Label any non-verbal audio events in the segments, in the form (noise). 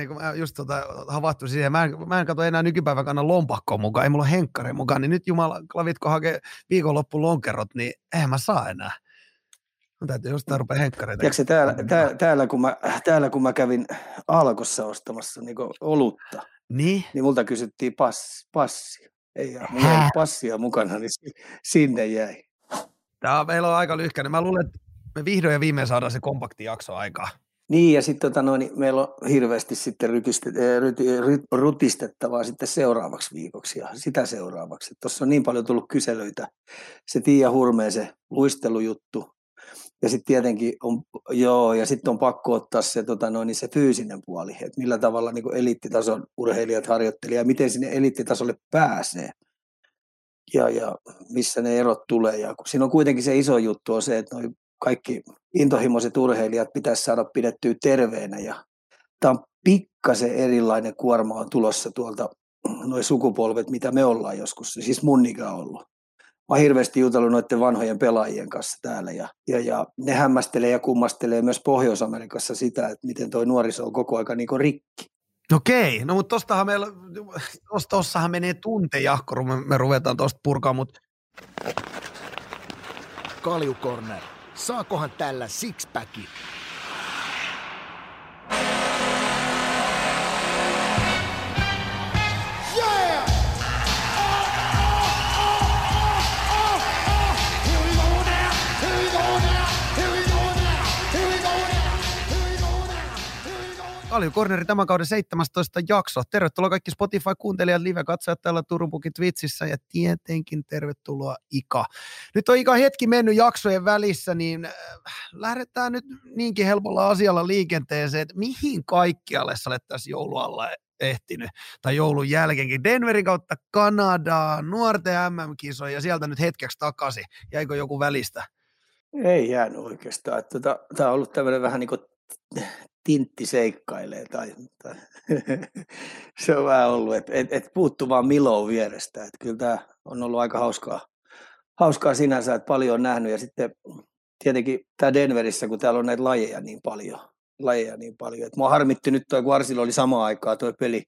Eikö mä just tota, havaittu siihen, mä en, mä en katso enää nykypäivän kannan lompakkoon mukaan, ei mulla ole henkkari mukaan, niin nyt jumala, klavitko hakee viikonloppu lonkerot, niin eihän mä saa enää. Mä täytyy jostain rupea henkkareita. Tiedätkö, täällä, täällä, täällä, kun mä, täällä kun mä kävin Alkossa ostamassa niin olutta, niin? niin multa kysyttiin pass, passi. Ei, mulla ei passia mukana, niin sinne jäi. Tämä meillä on aika lyhkäinen. Mä luulen, että me vihdoin ja viimein saadaan se kompakti jakso aikaa. Niin, ja sitten tota, noin, meillä on hirveästi sitten rutistettavaa sitten seuraavaksi viikoksi ja sitä seuraavaksi. Tuossa on niin paljon tullut kyselyitä. Se Tiia Hurmeen se luistelujuttu, ja sitten tietenkin on, joo, ja sitten on pakko ottaa se, tota noin, niin se fyysinen puoli, että millä tavalla niin eliittitason urheilijat harjoittelivat ja miten sinne eliittitasolle pääsee ja, ja missä ne erot tulee. Ja kun siinä on kuitenkin se iso juttu on se, että noi kaikki intohimoiset urheilijat pitäisi saada pidettyä terveenä ja tämä on pikkasen erilainen kuorma on tulossa tuolta noin sukupolvet, mitä me ollaan joskus, siis mun ikä ollut mä oon hirveästi jutellut noiden vanhojen pelaajien kanssa täällä ja, ja, ja ne hämmästelee ja kummastelee myös Pohjois-Amerikassa sitä, että miten toi nuoriso on koko aika niin rikki. Okei, no mutta tostahan meillä, tossahan menee tunte jahko, me, me ruvetaan tosta purkaa, mutta... Kaljukorner, saakohan tällä sixpacki? Kalju tämän kauden 17 jakso. Tervetuloa kaikki Spotify-kuuntelijat, live-katsojat täällä Turun Pukin Twitchissä ja tietenkin tervetuloa Ika. Nyt on Ika hetki mennyt jaksojen välissä, niin äh, lähdetään nyt niinkin helpolla asialla liikenteeseen, että mihin kaikkialle sä olet tässä joulualla ehtinyt, tai joulun jälkeenkin. Denverin kautta Kanadaa, nuorten MM-kisoja ja sieltä nyt hetkeksi takaisin. Jäikö joku välistä? Ei jäänyt oikeastaan. Tota, Tämä on ollut tämmöinen vähän niin kuin tintti seikkailee tai, tai (laughs) se on vähän ollut, että et, et puuttu vaan Miloon vierestä. Et kyllä tämä on ollut aika hauskaa, hauskaa sinänsä, että paljon on nähnyt ja sitten tietenkin tämä Denverissä, kun täällä on näitä lajeja niin paljon, lajeja niin paljon. Et mua harmitti nyt toi, kun Arsilla oli sama aikaa toi peli,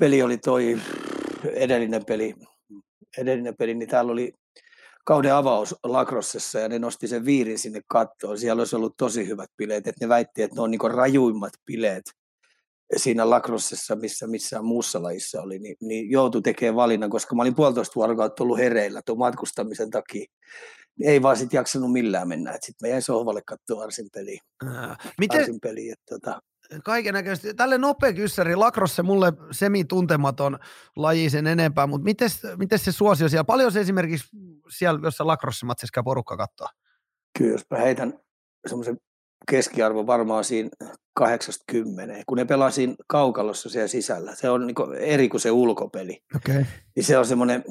peli oli toi edellinen peli, edellinen peli, niin täällä oli kauden avaus Lacrossessa ja ne nosti sen viirin sinne kattoon. Siellä olisi ollut tosi hyvät bileet, että ne väitti, että ne on niin rajuimmat bileet siinä Lacrossessa, missä missään muussa lajissa oli, niin, niin joutui tekemään valinnan, koska mä olin puolitoista vuorokautta ollut hereillä tuon matkustamisen takia. Niin ei vaan sitten jaksanut millään mennä. Sitten mä jäin sohvalle katsoa Arsin peliä. Miten, Arsin peliä että, tota, kaiken näköisesti. Tälle nopea kyssäri, lakrosse mulle semi-tuntematon laji sen enempää, mutta miten se suosio siellä? Paljon se esimerkiksi siellä jossain lakrossimatsissa käy porukka katsoa? Kyllä, jos mä heitän semmoisen keskiarvo varmaan siinä 80, kun ne pelaa siinä kaukalossa siellä sisällä. Se on niin eri kuin se ulkopeli. Okay. Niin se on semmoinen,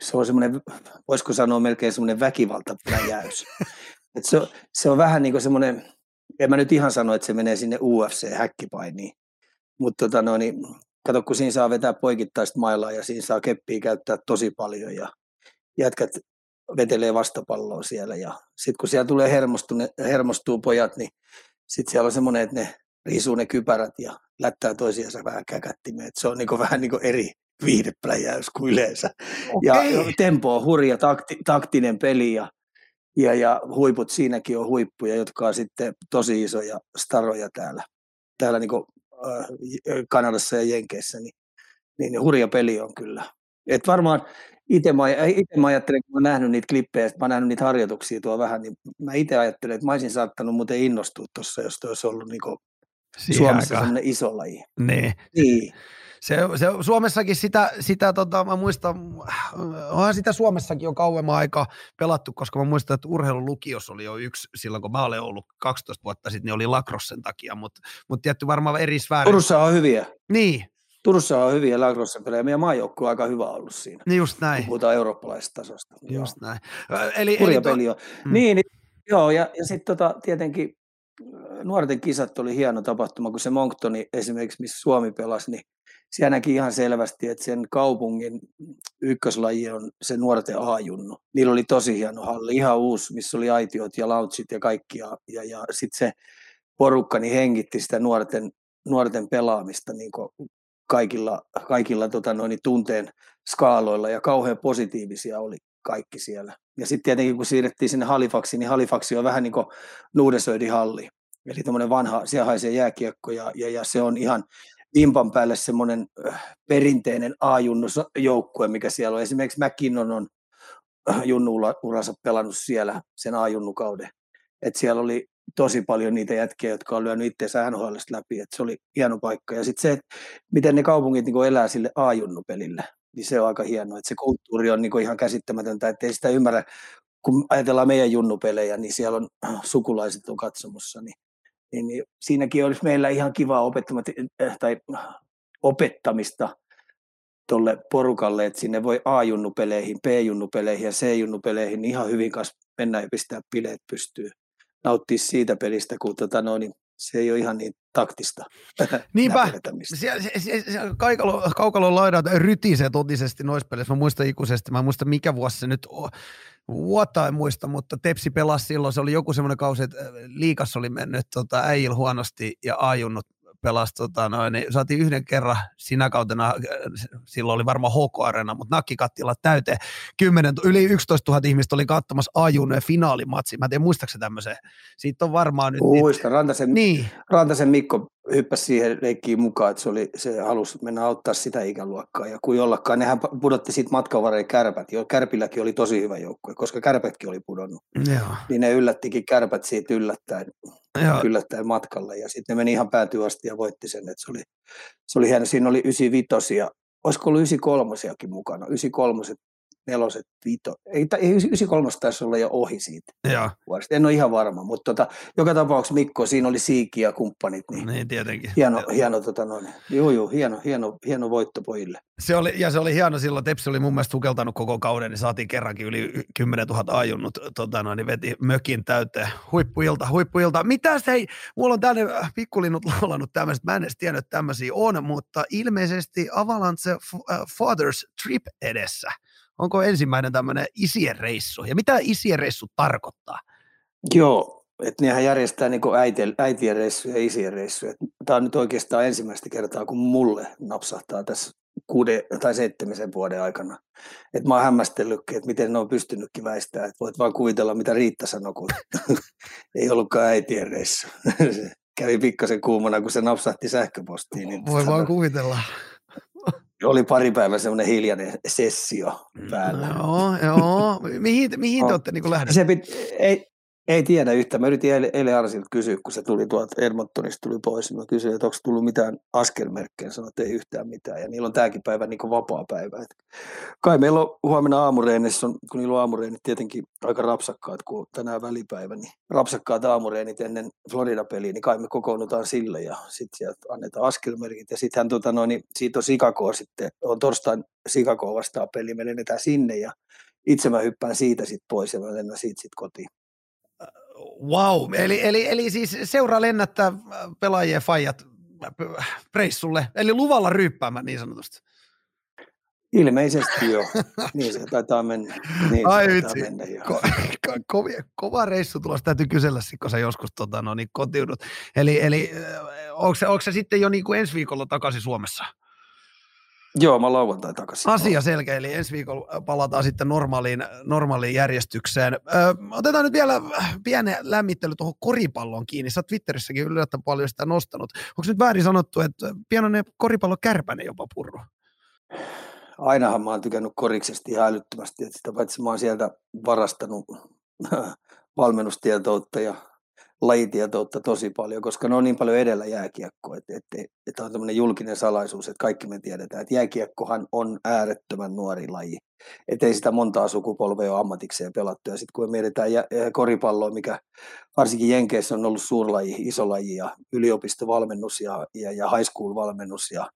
se on semmoinen, voisiko sanoa melkein semmoinen väkivaltapläjäys. (laughs) Et se, se on vähän niin kuin semmoinen, en mä nyt ihan sano, että se menee sinne UFC-häkkipainiin, mutta tota no, niin, kato, kun siinä saa vetää poikittaista mailaa ja siinä saa keppiä käyttää tosi paljon ja jätkät vetelee vastapalloa siellä ja sitten kun siellä tulee hermostuu pojat, niin sitten siellä on semmoinen, että ne riisuu ne kypärät ja lättää toisiansa vähän käkättimeen. Se on niinku vähän niinku eri viihdepläjäys kuin yleensä. Okay. Ja tempo on hurja, takti, taktinen peli ja ja, ja huiput siinäkin on huippuja, jotka on sitten tosi isoja staroja täällä, täällä niin kuin, äh, Kanadassa ja Jenkeissä, niin, niin hurja peli on kyllä. Et varmaan itse mä, ite mä ajattelen, kun mä oon nähnyt niitä klippejä, mä oon nähnyt niitä harjoituksia tuo vähän, niin mä itse ajattelen, että mä olisin saattanut muuten innostua tuossa, jos toi olisi ollut niin Suomessa sellainen iso laji. Nee. Niin. Se, se, Suomessakin sitä, sitä tota, mä muistan, onhan sitä Suomessakin jo kauemman aika pelattu, koska mä muistan, että urheilulukiossa oli jo yksi, silloin kun mä olen ollut 12 vuotta sitten, niin oli lacrossen takia, mutta mut tietty varmaan eri sfääri. Turussa on hyviä. Niin. Turussa on hyviä lacrossen pelejä, meidän maajoukkue on aika hyvä ollut siinä. Niin just näin. Kun puhutaan eurooppalaisesta tasosta. Just joo. näin. Eli, eli to... peli on. Mm. Niin, niin, joo, ja, ja sitten tota, tietenkin nuorten kisat oli hieno tapahtuma, kun se Monktoni esimerkiksi, missä Suomi pelasi, niin siellä näki ihan selvästi, että sen kaupungin ykköslaji on se nuorten A-junnu. Niillä oli tosi hieno halli, ihan uusi, missä oli aitiot ja lautsit ja kaikki. Ja, ja, ja sitten se porukka niin hengitti sitä nuorten nuorten pelaamista niin kaikilla, kaikilla tota noin, tunteen skaaloilla ja kauhean positiivisia oli kaikki siellä. Ja sitten tietenkin kun siirrettiin sinne Halifaxiin, niin Halifaxi on vähän niin kuin Nuudesöidin halli. Eli tämmöinen vanha, siellä haisee jääkiekko ja, ja, ja, se on ihan vimpan päälle semmoinen äh, perinteinen A-junnusjoukkue, mikä siellä on. Esimerkiksi McKinnon on äh, junnuuransa pelannut siellä sen A-junnukauden. Et siellä oli tosi paljon niitä jätkiä, jotka on lyönyt itseänsä NHL läpi, että se oli hieno paikka. Ja sitten se, että miten ne kaupungit niin elää sille A-junnupelille, niin se on aika hienoa, että se kulttuuri on niin ihan käsittämätöntä, että ei sitä ymmärrä, kun ajatellaan meidän junnupelejä, niin siellä on äh, sukulaiset on katsomossa, niin, niin, niin siinäkin olisi meillä ihan kivaa opettamat, äh, tai opettamista tuolle porukalle, että sinne voi A-junnupeleihin, B-junnupeleihin ja C-junnupeleihin niin ihan hyvin kanssa mennä ja pistää bileet pystyyn nauttia siitä pelistä, kun tota, no, niin se ei ole ihan niin taktista. (laughs) Niinpä, siellä, kaukalo, kaukalon laidat rytisee totisesti noissa peleissä. Mä muistan ikuisesti, mä en muista mikä vuosi se nyt on. Vuotta en muista, mutta Tepsi pelasi silloin, se oli joku semmoinen kausi, että liikas oli mennyt tota, äijil huonosti ja ajunnut pelasi, tota, noin, niin saatiin yhden kerran sinä kautena, silloin oli varmaan HK-arena, mutta nakkikattila täyteen. 10, yli 11 000 ihmistä oli katsomassa ajun finaalimatsi. Mä en tiedä, muistaakseni tämmöisen? Siitä on varmaan nyt... Muista, Rantasen, niin. Rantasen Mikko hyppäsi siihen leikkiin mukaan, että se, oli, se halusi mennä auttaa sitä ikäluokkaa. Ja kuin jollakaan, nehän pudotti siitä matkan varrella kärpät. Jo, kärpilläkin oli tosi hyvä joukkue, koska kärpätkin oli pudonnut. Joo. Niin ne yllättikin kärpät siitä yllättäen, Joo. yllättäen matkalle. Ja sitten ne meni ihan päätyä asti ja voitti sen. Että se, oli, se oli hieno. Siinä oli 95 olisiko ollut 93 mukana. 93 neloset, vito. Ei, ei 93 taisi olla jo ohi siitä ja. vuodesta. En ole ihan varma, mutta tota, joka tapauksessa Mikko, siinä oli Siiki ja kumppanit. Niin, niin tietenkin. Hieno, hieno, tota, noin, juu, juu, hieno, hieno, hieno voitto pojille. Se oli, ja se oli hieno silloin, Tepsi oli mun mielestä sukeltanut koko kauden, niin saatiin kerrankin yli 10 000 ajunnut, tota, noin, niin veti mökin täyteen. Huippuilta, huippuilta. Mitä se ei, mulla on tänne pikkulinnut (laughs) laulannut tämmöiset, mä en edes tiennyt, että tämmöisiä on, mutta ilmeisesti Avalanche äh, Fathers Trip edessä – Onko ensimmäinen tämmöinen isien reissu? Ja mitä isien reissu tarkoittaa? Joo, että nehän järjestää niin äitien, äitien reissuja ja isien reissuja. Tämä on nyt oikeastaan ensimmäistä kertaa, kun mulle napsahtaa tässä kuuden tai seitsemisen vuoden aikana. Et mä oon hämmästellytkin, että miten ne on pystynytkin väistämään. Että voit vaan kuvitella, mitä Riitta sanoi, kun (laughs) ei ollutkaan äitien reissu. (laughs) kävi pikkasen kuumana, kun se napsahti sähköpostiin. Niin Voi vaan kuvitella oli pari päivää semmoinen hiljainen sessio päällä. Joo, joo. Mihin, mihin te olette niin lähdössä? Se pit, ei, ei tiedä yhtään. Mä yritin eilen, eilen Arsilta kysyä, kun se tuli tuolta Edmontonista tuli pois. Mä kysyin, että onko tullut mitään askelmerkkejä. Sanoin, että ei yhtään mitään. Ja niillä on tämäkin päivä niin vapaa päivä. Et kai meillä on huomenna aamureenissa, kun niillä on aamureenit tietenkin aika rapsakkaat, kun tänään välipäivä, niin rapsakkaat aamureenit ennen Florida-peliä, niin kai me kokoonnutaan sille ja sitten annetaan askelmerkit. Ja sittenhän tota niin siitä on Sikako sitten, on torstain Sikako vastaan peli, me lennetään sinne ja itse mä hyppään siitä sitten pois ja mä lennän siitä sitten kotiin. Wow, eli, eli, eli siis seuraa lennättää pelaajien fajat reissulle, eli luvalla ryyppäämään niin sanotusti. Ilmeisesti joo. (laughs) Niin se taitaa mennä. Niin Ai vitsi. Mennä, Ko, ko, ko, kova reissu tulossa. Täytyy kysellä, kun sä joskus tota, no, niin kotiudut. Eli, eli onko se, onko se sitten jo niin kuin ensi viikolla takaisin Suomessa? Joo, mä lauantai takaisin. Asia selkeä, eli ensi viikolla palataan sitten normaaliin, normaaliin järjestykseen. Ö, otetaan nyt vielä pieni lämmittely tuohon koripalloon kiinni. Sä Twitterissäkin yllättävän paljon sitä nostanut. Onko nyt väärin sanottu, että pienoinen koripallo kärpänen jopa purru? Ainahan mä oon tykännyt koriksesta ihan älyttömästi, että sitä paitsi mä oon sieltä varastanut (laughs) valmennustietoutta ja lajitietoutta tosi paljon, koska ne on niin paljon edellä jääkiekkoa, että, että, että on tämmöinen julkinen salaisuus, että kaikki me tiedetään, että jääkiekkohan on äärettömän nuori laji. Että ei sitä montaa sukupolvea ole ammatikseen pelattu. Ja sitten kun mietitään koripalloa, mikä varsinkin Jenkeissä on ollut suurlaji, iso laji ja yliopistovalmennus ja, ja, ja high school valmennus ja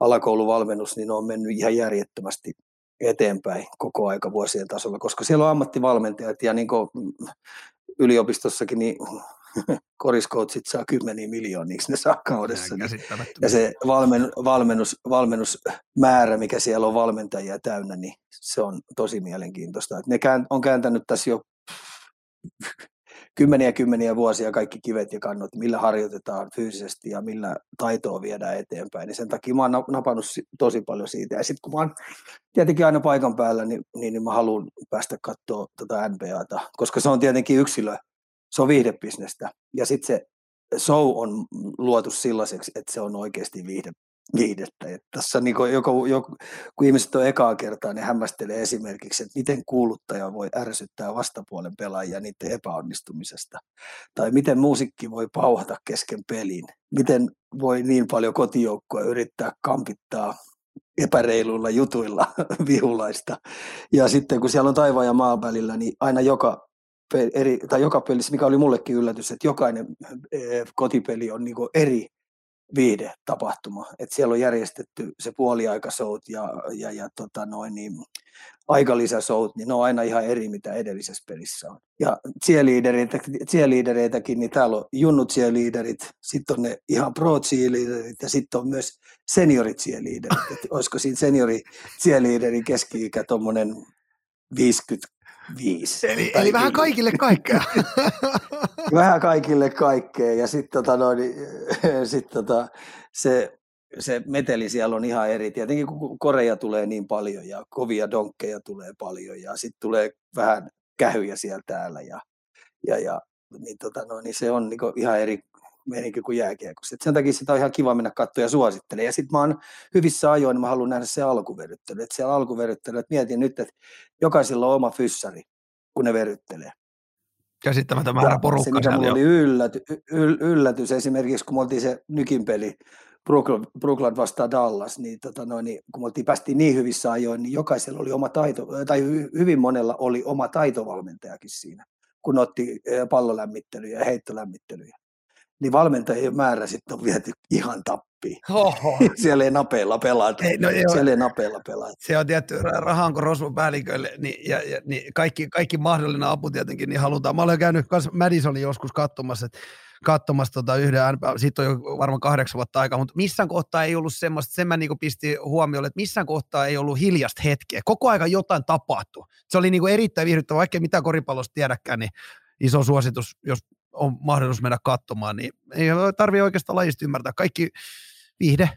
alakouluvalmennus, niin ne on mennyt ihan järjettömästi eteenpäin koko aika vuosien tasolla, koska siellä on ammattivalmentajat ja niin kuin yliopistossakin niin koriskoutsit saa kymmeniä miljoonia ne saa kaudessa. Niin, ja se valmen, valmennus, valmennusmäärä, mikä siellä on valmentajia täynnä, niin se on tosi mielenkiintoista. Et ne on kääntänyt tässä jo (laughs) kymmeniä kymmeniä vuosia kaikki kivet ja kannot, millä harjoitetaan fyysisesti ja millä taitoa viedään eteenpäin. Niin sen takia mä oon napannut tosi paljon siitä. Ja sitten kun mä oon tietenkin aina paikan päällä, niin, niin, niin mä haluan päästä katsoa tätä NBAta, koska se on tietenkin yksilö, se on viihdebisnestä. Ja sitten se show on luotu sellaiseksi, että se on oikeasti viihde, viihdettä. Et tässä niin kuin joku, joku, kun ihmiset on ekaa kertaa, niin hämmästelee esimerkiksi, että miten kuuluttaja voi ärsyttää vastapuolen pelaajia niiden epäonnistumisesta. Tai miten muusikki voi pauhata kesken pelin. Miten voi niin paljon kotijoukkoa yrittää kampittaa epäreiluilla jutuilla (laughs) vihulaista. Ja sitten kun siellä on taivaan ja maan välillä, niin aina joka eri, tai joka pelissä, mikä oli mullekin yllätys, että jokainen eh, kotipeli on niin eri viide tapahtuma. Et siellä on järjestetty se puoliaikasout ja, ja, ja tota noin, niin, aikalisäsout, niin ne on aina ihan eri, mitä edellisessä pelissä on. Ja cheerleadereitä, cheerleadereitäkin, niin täällä on junnut cheerleaderit, sitten on ne ihan pro cheerleaderit ja sitten on myös seniori cheerleaderit. Et olisiko siinä seniori cheerleaderin keski-ikä tuommoinen 50 viisi. Eli, eli vähän kaikille kaikkea. (laughs) vähän kaikille kaikkea. Ja sitten tota, no, niin, (laughs) sit, tota, se, se meteli siellä on ihan eri. Tietenkin kun koreja tulee niin paljon ja kovia donkkeja tulee paljon ja sitten tulee vähän kähyjä siellä täällä. Ja, ja, ja niin, tota, no, niin se on niin ihan eri meininki kuin jääkiekossa. sen takia sitä on ihan kiva mennä katsoa ja suosittele. Ja sitten mä oon hyvissä ajoin, niin mä haluan nähdä se alkuveryttely. Että siellä alkuveryttely, että mietin nyt, että jokaisella on oma fyssari, kun ne veryttelee. Käsittämätön määrä porukkaa. Se, mikä mulla oli ylläty, yl, yllätys, esimerkiksi kun me oltiin se nykin peli, Brooklyn, Brooklyn vastaan Dallas, niin, tota noin, niin kun me oltiin, päästiin niin hyvissä ajoin, niin jokaisella oli oma taito, tai hyvin monella oli oma taitovalmentajakin siinä, kun otti pallolämmittelyjä ja heittolämmittelyjä niin valmentajien määrä sitten on viety ihan tappiin. Oho. (laughs) Siellä ei napeilla pelata. Ei, no joo. Siellä ei napeilla pelata. Se on tietty rahanko rosvon päälliköille, niin, ja, ja, niin kaikki, kaikki mahdollinen apu tietenkin niin halutaan. Mä olen käynyt myös Madisonin joskus katsomassa, että katsomassa tota yhden siitä on jo varmaan kahdeksan vuotta aikaa, mutta missään kohtaa ei ollut semmoista, sen mä niinku pistin huomioon, että missään kohtaa ei ollut hiljasta hetkeä. Koko aika jotain tapahtui. Se oli niinku erittäin viihdyttävä, vaikka mitä koripallosta tiedäkään, niin iso suositus, jos on mahdollisuus mennä katsomaan, niin ei tarvitse oikeastaan lajista ymmärtää. Kaikki viihde,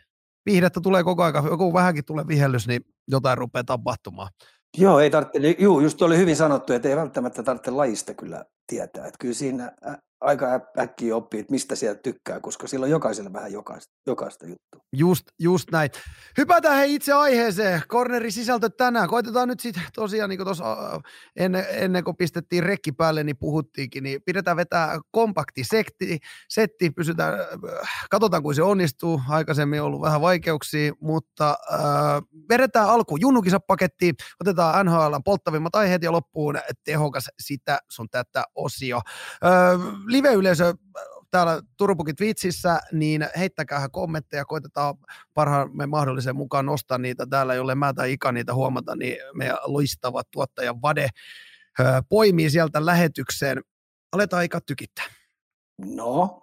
viihdettä tulee koko ajan, joku vähänkin tulee vihellys, niin jotain rupeaa tapahtumaan. Joo, ei tarvitse, juu, just oli hyvin sanottu, että ei välttämättä tarvitse lajista kyllä tietää. Että kyllä siinä aika äkkiä oppii, että mistä sieltä tykkää, koska sillä on jokaiselle vähän jokaista, jokaista juttua. Just, just näin. Hypätään he itse aiheeseen. Cornerin sisältö tänään. Koitetaan nyt sitten tosiaan, niin kuin tuossa ennen, ennen kuin pistettiin rekki päälle, niin puhuttiinkin, niin pidetään vetää kompakti setti, setti pysytään, katsotaan kuin se onnistuu. Aikaisemmin on ollut vähän vaikeuksia, mutta äh, vedetään alku junnukisa pakettiin, otetaan NHL polttavimmat aiheet ja loppuun tehokas sitä sun tätä osio. Äh, live-yleisö täällä Turpukit vitsissä, niin heittäkää kommentteja, koitetaan parhaamme mahdollisen mukaan nostaa niitä täällä, jolle mä tai Ika niitä huomata, niin meidän loistava tuottaja Vade poimii sieltä lähetykseen. Aletaan Ika tykittää. No,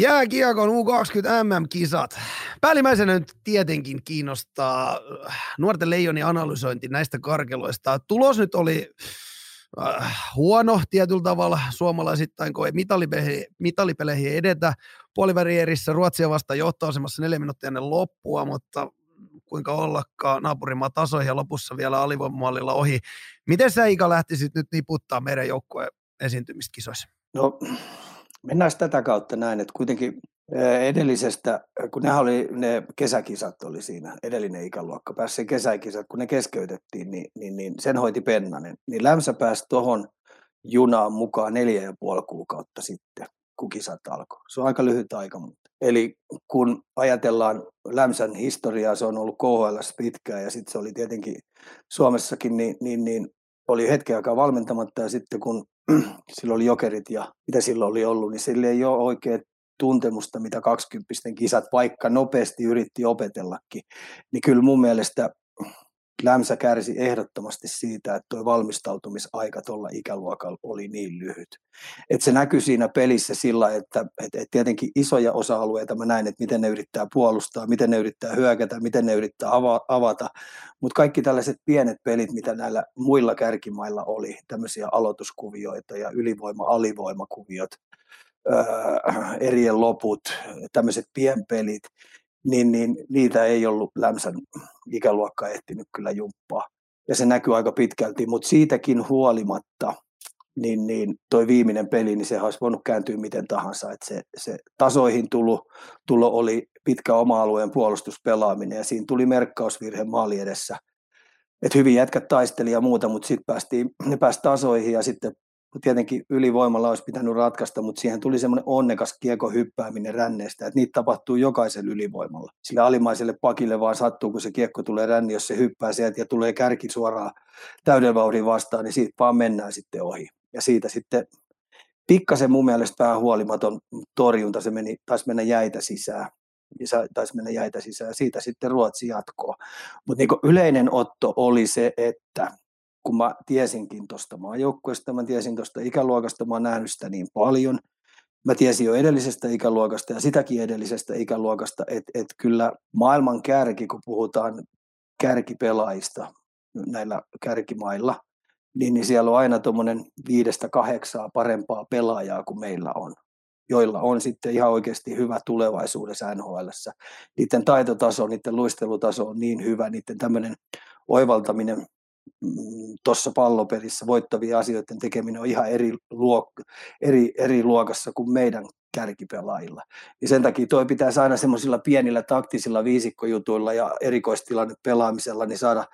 Jääkiekon U20 MM-kisat. Päällimmäisenä nyt tietenkin kiinnostaa nuorten leijoni analysointi näistä karkeloista. Tulos nyt oli äh, huono tietyllä tavalla suomalaisittain, kun ei mitalipeleihin, mitalipeleihin edetä. Puolivärierissä Ruotsia vasta johtoasemassa neljä minuuttia ennen loppua, mutta kuinka ollakaan naapurimaa tasoihin ja lopussa vielä alivoimallilla ohi. Miten sä Ika lähtisit nyt niputtaa meidän joukkueen esiintymistä kisoissa? No mennään tätä kautta näin, että kuitenkin edellisestä, kun ne oli, ne kesäkisat oli siinä, edellinen ikäluokka pääsi sen kesäkisat, kun ne keskeytettiin, niin, niin, niin sen hoiti Pennanen. Niin Lämsä pääsi tuohon junaan mukaan neljä ja puoli kuukautta sitten, kun kisat alkoi. Se on aika lyhyt aika, mutta. Eli kun ajatellaan Lämsän historiaa, se on ollut KHL pitkään ja sitten se oli tietenkin Suomessakin, niin, niin, niin oli hetken aikaa valmentamatta ja sitten kun (clears throat) silloin oli jokerit ja mitä silloin oli ollut, niin sille ei ole oikein tuntemusta, mitä 20 kisat vaikka nopeasti yritti opetellakin, niin kyllä mun mielestä Lämsä kärsi ehdottomasti siitä, että tuo valmistautumisaika tuolla ikäluokalla oli niin lyhyt. Et se näkyy siinä pelissä sillä, että et, et tietenkin isoja osa-alueita mä näin, että miten ne yrittää puolustaa, miten ne yrittää hyökätä, miten ne yrittää avata, mutta kaikki tällaiset pienet pelit, mitä näillä muilla kärkimailla oli, tämmöisiä aloituskuvioita ja ylivoima-alivoimakuviot, öö, erien loput, tämmöiset pienpelit, niin, niin niitä ei ollut Lämsän ikäluokka ehtinyt kyllä jumppaa. Ja se näkyy aika pitkälti, mutta siitäkin huolimatta, niin, niin toi viimeinen peli, niin se olisi voinut kääntyä miten tahansa. että se, se tasoihin tulo, tulo oli pitkä oma-alueen puolustuspelaaminen ja siinä tuli merkkausvirhe maali edessä. Et hyvin jätkät taisteli ja muuta, mutta sitten päästiin, ne pääsi tasoihin ja sitten tietenkin ylivoimalla olisi pitänyt ratkaista, mutta siihen tuli semmoinen onnekas kiekko hyppääminen ränneestä, että niitä tapahtuu jokaisella ylivoimalla. Sille alimaiselle pakille vaan sattuu, kun se kiekko tulee ränni, jos se hyppää sieltä ja tulee kärki suoraan täyden vauhdin vastaan, niin siitä vaan mennään sitten ohi. Ja siitä sitten pikkasen mun mielestä päähuolimaton torjunta, se meni, taisi mennä jäitä sisään. Ja taisi mennä jäitä sisään siitä sitten Ruotsi jatkoo. Mutta niin yleinen otto oli se, että kun mä tiesinkin tuosta maajoukkueesta, mä tiesin tuosta ikäluokasta, mä oon nähnyt sitä niin paljon. Mä tiesin jo edellisestä ikäluokasta ja sitäkin edellisestä ikäluokasta, että et kyllä maailman kärki, kun puhutaan kärkipelaajista näillä kärkimailla, niin, niin siellä on aina tuommoinen viidestä kahdeksaa parempaa pelaajaa kuin meillä on joilla on sitten ihan oikeasti hyvä tulevaisuudessa NHL. Niiden taitotaso, niiden luistelutaso on niin hyvä, niiden tämmöinen oivaltaminen tuossa pallopelissä voittavia asioiden tekeminen on ihan eri, luok- eri, eri luokassa kuin meidän kärkipelaajilla. Ja sen takia toi pitäisi aina semmoisilla pienillä taktisilla viisikkojutuilla ja erikoistilanne pelaamisella niin saada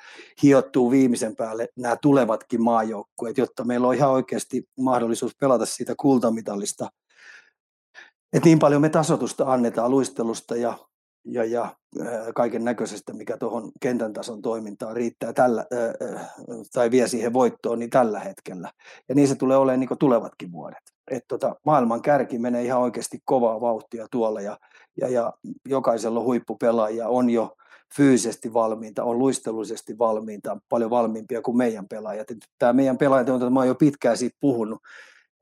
hiottua viimeisen päälle nämä tulevatkin maajoukkueet, jotta meillä on ihan oikeasti mahdollisuus pelata siitä kultamitalista. Et niin paljon me tasotusta annetaan luistelusta ja ja, ja kaiken näköisestä, mikä tuohon kentän tason toimintaan riittää tällä, tai vie siihen voittoon, niin tällä hetkellä. Ja niin se tulee olemaan niin tulevatkin vuodet. Et tota, maailman kärki menee ihan oikeasti kovaa vauhtia tuolla, ja, ja, ja jokaisella huippupelaaja on jo fyysisesti valmiinta, on luistelullisesti valmiinta, paljon valmiimpia kuin meidän pelaajat. Tämä meidän pelaajat, on, mä oon jo pitkään siitä puhunut,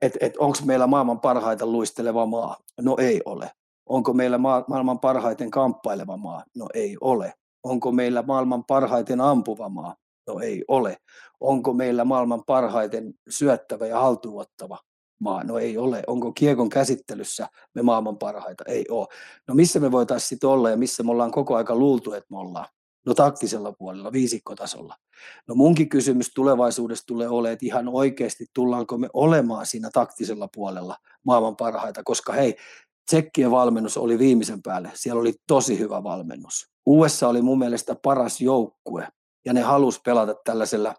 että et, onko meillä maailman parhaita luisteleva maa? No ei ole. Onko meillä ma- maailman parhaiten kamppaileva maa? No ei ole. Onko meillä maailman parhaiten ampuva maa? No ei ole. Onko meillä maailman parhaiten syöttävä ja haltuuottava maa? No ei ole. Onko kiekon käsittelyssä me maailman parhaita? Ei ole. No missä me voitaisiin sitten olla ja missä me ollaan koko aika luultu, että me ollaan? No taktisella puolella, viisikkotasolla. No munkin kysymys tulevaisuudessa tulee olemaan, että ihan oikeasti tullaanko me olemaan siinä taktisella puolella maailman parhaita, koska hei, Tsekkien valmennus oli viimeisen päälle. Siellä oli tosi hyvä valmennus. USA oli mun mielestä paras joukkue ja ne halusi pelata tällaisella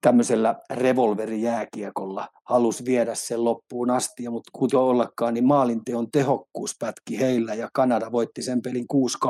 tämmöisellä revolverijääkiekolla, halusi viedä sen loppuun asti, ja mutta kuten ollakaan, niin maalinteon tehokkuus pätki heillä, ja Kanada voitti sen pelin 6-2.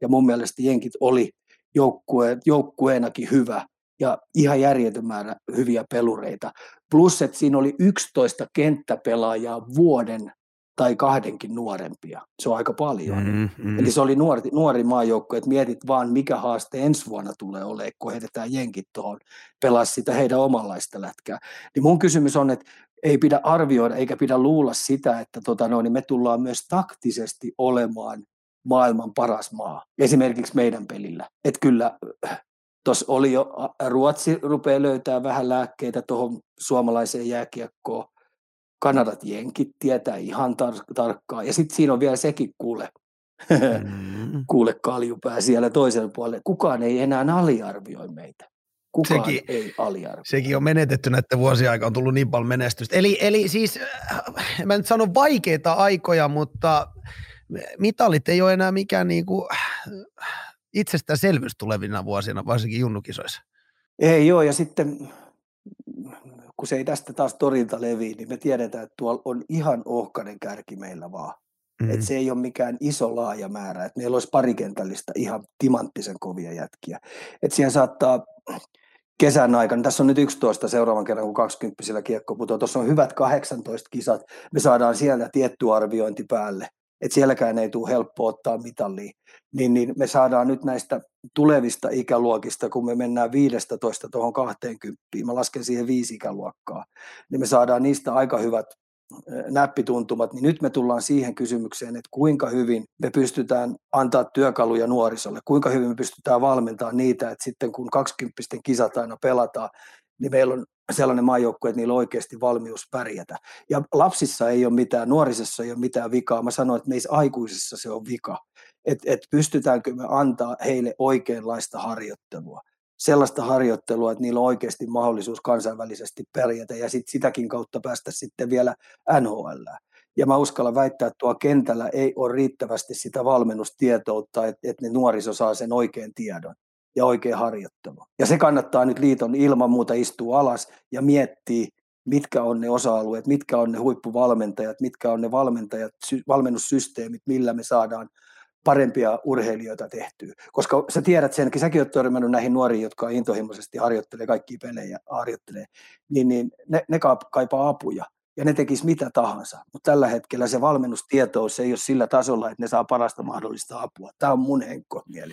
Ja mun mielestä jenkit oli joukkue, joukkueenakin hyvä, ja ihan järjetön määrä hyviä pelureita. Plus, että siinä oli 11 kenttäpelaajaa vuoden tai kahdenkin nuorempia. Se on aika paljon. Mm, mm. Eli se oli nuori, nuori maajoukko, että mietit vaan, mikä haaste ensi vuonna tulee olemaan, kun heitetään jenkit tuohon, pelaa sitä heidän omanlaista lätkää. Niin mun kysymys on, että ei pidä arvioida eikä pidä luulla sitä, että tota no, niin me tullaan myös taktisesti olemaan maailman paras maa. Esimerkiksi meidän pelillä. Että kyllä tuossa oli jo, Ruotsi rupeaa löytää vähän lääkkeitä tuohon suomalaiseen jääkiekkoon Kanadat jenkit tietää ihan tar- tarkkaan. Ja sitten siinä on vielä sekin kuule, mm. (laughs) kuule kaljupää siellä toisella puolella. Kukaan ei enää aliarvioi meitä. Kukaan sekin, ei aliarvioi. Sekin on menetetty näiden vuosien aikaa, on tullut niin paljon menestystä. Eli, eli siis, äh, mä nyt sanon vaikeita aikoja, mutta mitalit ei ole enää mikään niinku äh, itsestäänselvyys tulevina vuosina, varsinkin junnukisoissa. Ei joo, ja sitten kun se ei tästä taas torilta levi, niin me tiedetään, että tuolla on ihan ohkainen kärki meillä vaan. Mm. Että se ei ole mikään iso laaja määrä, että meillä olisi parikentällistä ihan timanttisen kovia jätkiä. Että siihen saattaa kesän aikana, tässä on nyt 11 seuraavan kerran, kun 20 kiekko putoaa, tuossa on hyvät 18 kisat, me saadaan sieltä tietty arviointi päälle. Että sielläkään ei tule helppo ottaa mitallia, niin, niin me saadaan nyt näistä tulevista ikäluokista, kun me mennään 15 tuohon 20, mä lasken siihen viisi ikäluokkaa, niin me saadaan niistä aika hyvät näppituntumat, niin nyt me tullaan siihen kysymykseen, että kuinka hyvin me pystytään antaa työkaluja nuorisolle, kuinka hyvin me pystytään valmentamaan niitä, että sitten kun 20 kisat aina pelataan, niin meillä on sellainen maajoukkue, että niillä on oikeasti valmius pärjätä. Ja lapsissa ei ole mitään, nuorisessa ei ole mitään vikaa. Mä sanoin, että meissä aikuisissa se on vika. Että et pystytäänkö me antaa heille oikeanlaista harjoittelua. Sellaista harjoittelua, että niillä on oikeasti mahdollisuus kansainvälisesti pärjätä ja sit sitäkin kautta päästä sitten vielä NHL. Ja mä uskallan väittää, että tuolla kentällä ei ole riittävästi sitä valmennustietoutta, että, että ne nuoriso saa sen oikean tiedon ja oikea harjoittelu. Ja se kannattaa nyt liiton ilman muuta istua alas ja miettiä, mitkä on ne osa-alueet, mitkä on ne huippuvalmentajat, mitkä on ne valmentajat, valmennussysteemit, millä me saadaan parempia urheilijoita tehtyä. Koska sä tiedät senkin, säkin oot törmännyt näihin nuoriin, jotka intohimoisesti harjoittelee kaikki pelejä, harjoittelee, niin, niin ne, ne kaipaa apuja ja ne tekis mitä tahansa. Mutta tällä hetkellä se valmennustietous ei ole sillä tasolla, että ne saa parasta mahdollista apua. Tämä on mun henkko mieli.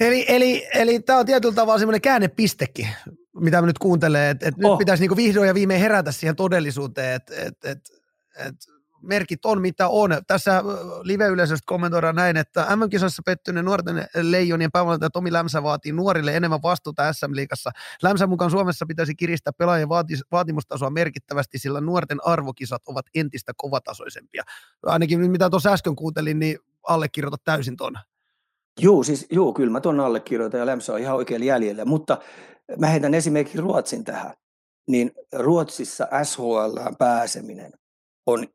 Eli, eli, eli tämä on tietyllä tavalla semmoinen käännepistekin, mitä mä nyt kuuntelen, että, että oh. nyt pitäisi niinku vihdoin ja viimein herätä siihen todellisuuteen, että, että, että, että merkit on mitä on. Tässä live-yleisöstä kommentoidaan näin, että MM-kisassa pettyneen nuorten leijonien päävalmentaja Tomi Lämsä vaatii nuorille enemmän vastuuta SM-liigassa. Lämsä mukaan Suomessa pitäisi kiristää pelaajien vaatimustasoa merkittävästi, sillä nuorten arvokisat ovat entistä kovatasoisempia. Ainakin mitä tuossa äsken kuuntelin, niin allekirjoita täysin tuon. Joo, siis joo, kyllä mä tuon allekirjoitan ja Lämsä on ihan oikein jäljellä, mutta mä heitän esimerkiksi Ruotsin tähän. Niin Ruotsissa SHL pääseminen on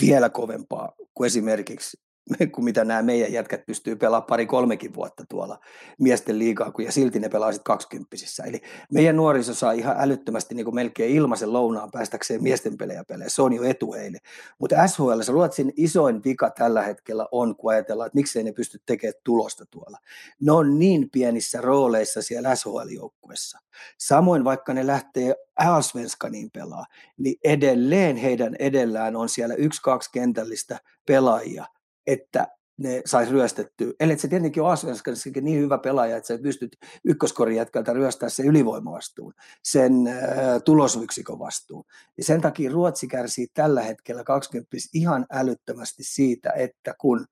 vielä kovempaa kuin esimerkiksi (laughs) kuin mitä nämä meidän jätkät pystyy pelaamaan pari kolmekin vuotta tuolla miesten liigaa, kun ja silti ne pelaa sitten kaksikymppisissä. Eli meidän nuoriso saa ihan älyttömästi niin kuin melkein ilmaisen lounaan päästäkseen miesten pelejä pelejä. Se on jo etu heille. Mutta SHL, Ruotsin isoin vika tällä hetkellä on, kun ajatellaan, että miksei ne pysty tekemään tulosta tuolla. Ne on niin pienissä rooleissa siellä SHL-joukkuessa. Samoin vaikka ne lähtee Allsvenskaniin pelaa, niin edelleen heidän edellään on siellä yksi-kaksi kentällistä pelaajia, että ne saisi ryöstettyä. Eli se tietenkin on Asvenskanissakin niin hyvä pelaaja, että sä pystyt ykköskorin jätkältä ryöstää sen ylivoimavastuun, sen äh, tulosyksikön vastuun. Ja sen takia Ruotsi kärsii tällä hetkellä 20 ihan älyttömästi siitä, että kun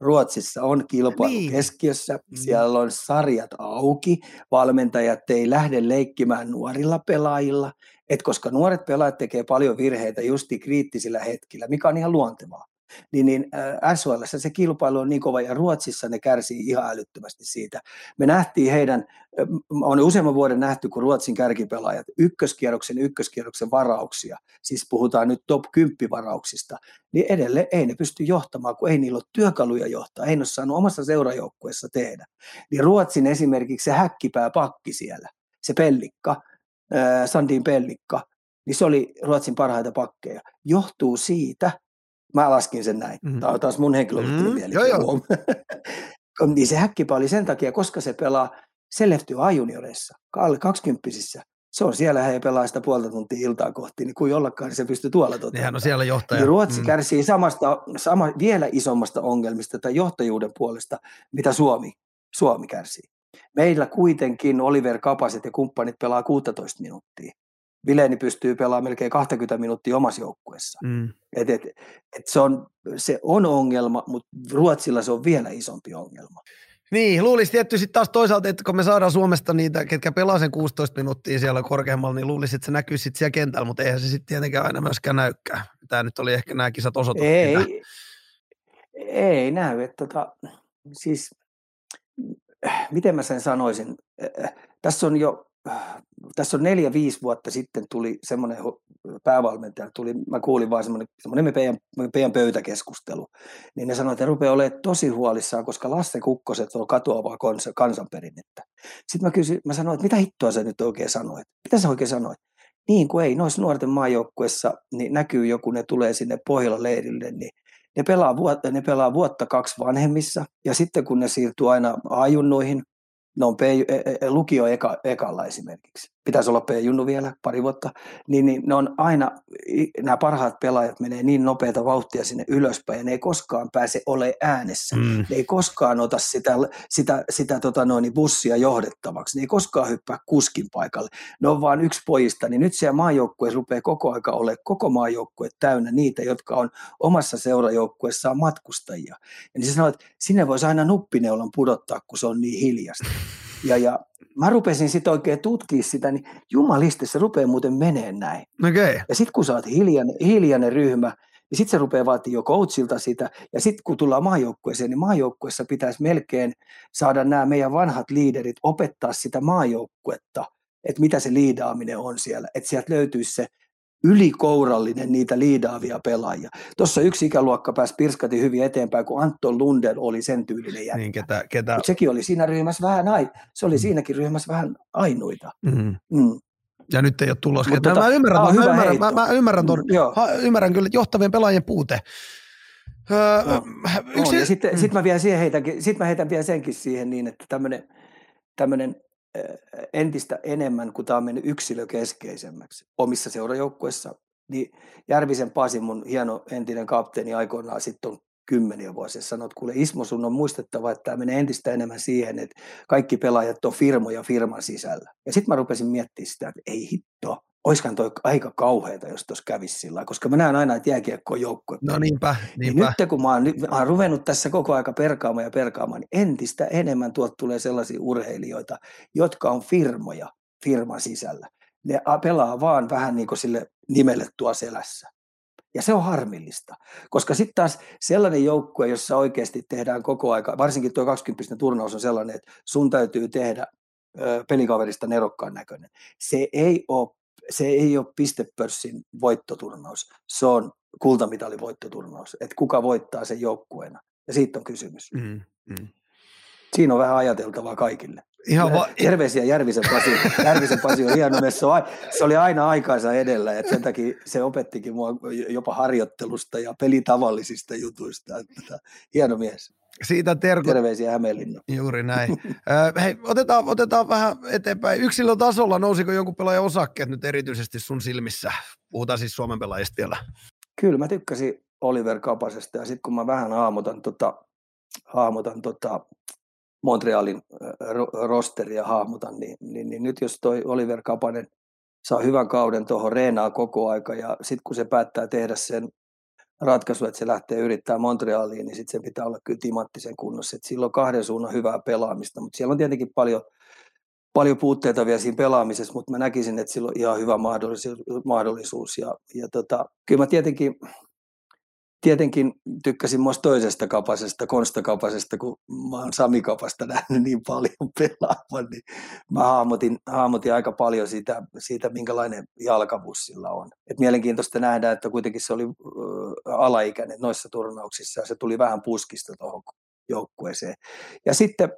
Ruotsissa on kilpailu niin. keskiössä, mm. siellä on sarjat auki, valmentajat ei lähde leikkimään nuorilla pelaajilla, et koska nuoret pelaajat tekee paljon virheitä justi kriittisillä hetkillä, mikä on ihan luontevaa niin, niin äh, SHL se kilpailu on niin kova ja Ruotsissa ne kärsii ihan älyttömästi siitä. Me nähtiin heidän, on useamman vuoden nähty, kun Ruotsin kärkipelaajat ykköskierroksen ykköskierroksen varauksia, siis puhutaan nyt top 10 varauksista, niin edelleen ei ne pysty johtamaan, kun ei niillä ole työkaluja johtaa, ei ne ole saanut omassa seurajoukkueessa tehdä. Niin Ruotsin esimerkiksi se häkkipää pakki siellä, se pellikka, Sandin pellikka, niin se oli Ruotsin parhaita pakkeja. Johtuu siitä, Mä laskin sen näin. Mm-hmm. Tämä on taas mun henkilökohtainen mm-hmm. mielipide. Joo, joo. (laughs) niin se häkkipä oli sen takia, koska se pelaa, se lehtyy A-junioreissa, alle 20 se on siellä, he pelaa sitä puolta tuntia iltaa kohti, niin kuin jollakaan niin se pystyy tuolla toteuttamaan. Nehän on siellä johtaja. Niin Ruotsi mm. kärsii samasta, sama, vielä isommasta ongelmista tai johtajuuden puolesta, mitä Suomi, Suomi kärsii. Meillä kuitenkin Oliver Kapaset ja kumppanit pelaa 16 minuuttia. Vileni pystyy pelaamaan melkein 20 minuuttia omassa joukkueessa. Mm. Et, et, et se, on, se on ongelma, mutta Ruotsilla se on vielä isompi ongelma. Niin, luulisi tietty sitten taas toisaalta, että kun me saadaan Suomesta niitä, ketkä pelaa sen 16 minuuttia siellä korkeammalla, niin luulisi, että se näkyy sitten siellä kentällä, mutta eihän se sitten tietenkään aina myöskään näykään. Tämä nyt oli ehkä nämä kisat osoitus. Ei, ei näy. Että tota, siis, miten mä sen sanoisin? Tässä on jo tässä on neljä, viisi vuotta sitten tuli semmoinen päävalmentaja, tuli, mä kuulin vaan semmoinen, semmoinen meidän, meidän pöytäkeskustelu, niin ne sanoivat, että rupeaa olemaan tosi huolissaan, koska lasten kukkoset on katoavaa kansanperinnettä. Sitten mä, kysyin, mä sanoin, että mitä hittoa sä nyt oikein sanoit? Mitä sä oikein sanoit? Niin kuin ei, noissa nuorten maajoukkuessa niin näkyy joku, ne tulee sinne Pohjola-leirille, niin ne pelaa, vuotta, ne pelaa vuotta kaksi vanhemmissa, ja sitten kun ne siirtyy aina ajunnoihin, ne on P, e, e, lukio eka, ekalla esimerkiksi. pitäisi olla P-junnu vielä pari vuotta, niin, niin ne on aina, nämä parhaat pelaajat menee niin nopeata vauhtia sinne ylöspäin ja ne ei koskaan pääse ole äänessä. Mm. Ne ei koskaan ota sitä, sitä, sitä tota noin, bussia johdettavaksi. Ne ei koskaan hyppää kuskin paikalle. Ne on vain yksi pojista, niin nyt siellä maajoukkueessa rupeaa koko aika ole koko maajoukkue täynnä niitä, jotka on omassa seurajoukkueessaan matkustajia. Ja niin se sanoo, että sinne voisi aina nuppineulan pudottaa, kun se on niin hiljasta. Ja, ja mä rupesin sitten oikein tutkia sitä, niin jumaliste se rupeaa muuten menee näin. Okay. Ja sitten kun sä oot hiljainen, hiljainen ryhmä, niin sitten se rupeaa vaatii jo coachilta sitä. Ja sitten kun tullaan maajoukkueeseen, niin maajoukkueessa pitäisi melkein saada nämä meidän vanhat liiderit opettaa sitä maajoukkuetta, että mitä se liidaaminen on siellä. Että sieltä löytyisi se ylikourallinen niitä liidaavia pelaajia. Tuossa yksi ikäluokka pääsi pirskati hyvin eteenpäin, kun Anton Lundell oli sen tyylinen jätkä. Niin, ketä, ketä... Mut sekin oli siinä ryhmässä vähän, ai, se oli mm. siinäkin ryhmässä vähän ainuita. Mm. Mm. Ja nyt ei ole tulos. Mä, tota, mä, ymmärrän, mä, ymmärrän, mä, mä, ymmärrän, ton, mm, ha, ymmärrän kyllä johtavien pelaajien puute. Öö, no, yksi... ja sitten mm. sit mä, vielä siihen heitänkin, sit mä heitän vielä senkin siihen niin, että tämmöinen entistä enemmän, kun tämä on mennyt yksilökeskeisemmäksi omissa seurajoukkueissa, niin Järvisen Pasi, mun hieno entinen kapteeni aikoinaan sitten on kymmeniä vuosia sanoi, että kuule Ismo, sun on muistettava, että tämä menee entistä enemmän siihen, että kaikki pelaajat on firmoja firman sisällä. Ja sitten mä rupesin miettimään sitä, että ei hitto, oiskaan toi aika kauheata, jos tuossa kävisi sillä koska mä näen aina, että jääkiekko on joukkue. No niinpä, niin niinpä. nyt kun mä oon, mä oon ruvennut tässä koko aika perkaamaan ja perkaamaan, niin entistä enemmän tuot tulee sellaisia urheilijoita, jotka on firmoja firman sisällä. Ne pelaa vaan vähän niin kuin sille nimelle tuo selässä. Ja se on harmillista, koska sitten taas sellainen joukkue, jossa oikeasti tehdään koko aika, varsinkin tuo 20 turnaus on sellainen, että sun täytyy tehdä pelikaverista nerokkaan näköinen. Se ei ole se ei ole pistepörssin voittoturnaus, se on kultamitalin voittoturnaus, että kuka voittaa sen joukkueena. Ja siitä on kysymys. Mm, mm. Siinä on vähän ajateltavaa kaikille. Ihan va- Terveisiä Järvisen Pasi. (laughs) Järvisen Pasi on hieno mies. Se oli aina aikaansa edellä, että sen takia se opettikin mua jopa harjoittelusta ja pelitavallisista jutuista. Että, hieno mies. Siitä terkut. Terveisiä Hämeenlinna. Juuri näin. (laughs) Hei, otetaan, otetaan vähän eteenpäin. Yksilötasolla nousiko jonkun pelaajan osakkeet nyt erityisesti sun silmissä? Puhutaan siis Suomen pelaajista vielä. Kyllä, mä tykkäsin Oliver Kapasesta ja sitten kun mä vähän haamotan, tota, haamotan tota Montrealin rosteria hahmotan, niin, niin, niin, nyt jos toi Oliver Kapanen saa hyvän kauden tuohon reenaa koko aika ja sitten kun se päättää tehdä sen ratkaisu, että se lähtee yrittää Montrealiin, niin sitten se pitää olla kyllä timanttisen kunnossa. Et sillä on kahden suunnan hyvää pelaamista, mutta siellä on tietenkin paljon, paljon puutteita vielä siinä pelaamisessa, mutta mä näkisin, että sillä on ihan hyvä mahdollisuus. mahdollisuus ja, ja tota, kyllä mä tietenkin tietenkin tykkäsin myös toisesta kapasesta, Konsta-kapasesta, kun mä oon Sami Kapasta (laughs) nähnyt niin paljon pelaavan, niin mä hahmotin, hahmotin aika paljon siitä, siitä, minkälainen jalkavuus sillä on. Et mielenkiintoista nähdä, että kuitenkin se oli äh, alaikäinen noissa turnauksissa ja se tuli vähän puskista tuohon joukkueeseen. Ja sitten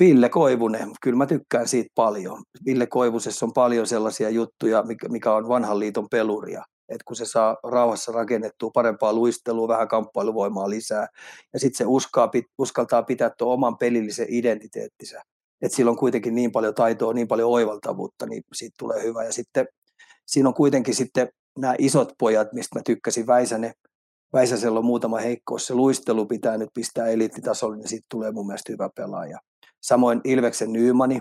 Ville Koivunen, kyllä mä tykkään siitä paljon. Ville Koivusessa on paljon sellaisia juttuja, mikä on vanhan liiton peluria että kun se saa rauhassa rakennettua parempaa luistelua, vähän kamppailuvoimaa lisää, ja sitten se uskaa, uskaltaa pitää tuon oman pelillisen identiteettinsä, että sillä on kuitenkin niin paljon taitoa, niin paljon oivaltavuutta, niin siitä tulee hyvä. Ja sitten siinä on kuitenkin sitten nämä isot pojat, mistä mä tykkäsin, Väisänen, Väisäsellä on muutama heikkous, se luistelu pitää nyt pistää eliittitasolle, niin siitä tulee mun mielestä hyvä pelaaja. Samoin Ilveksen Nymani,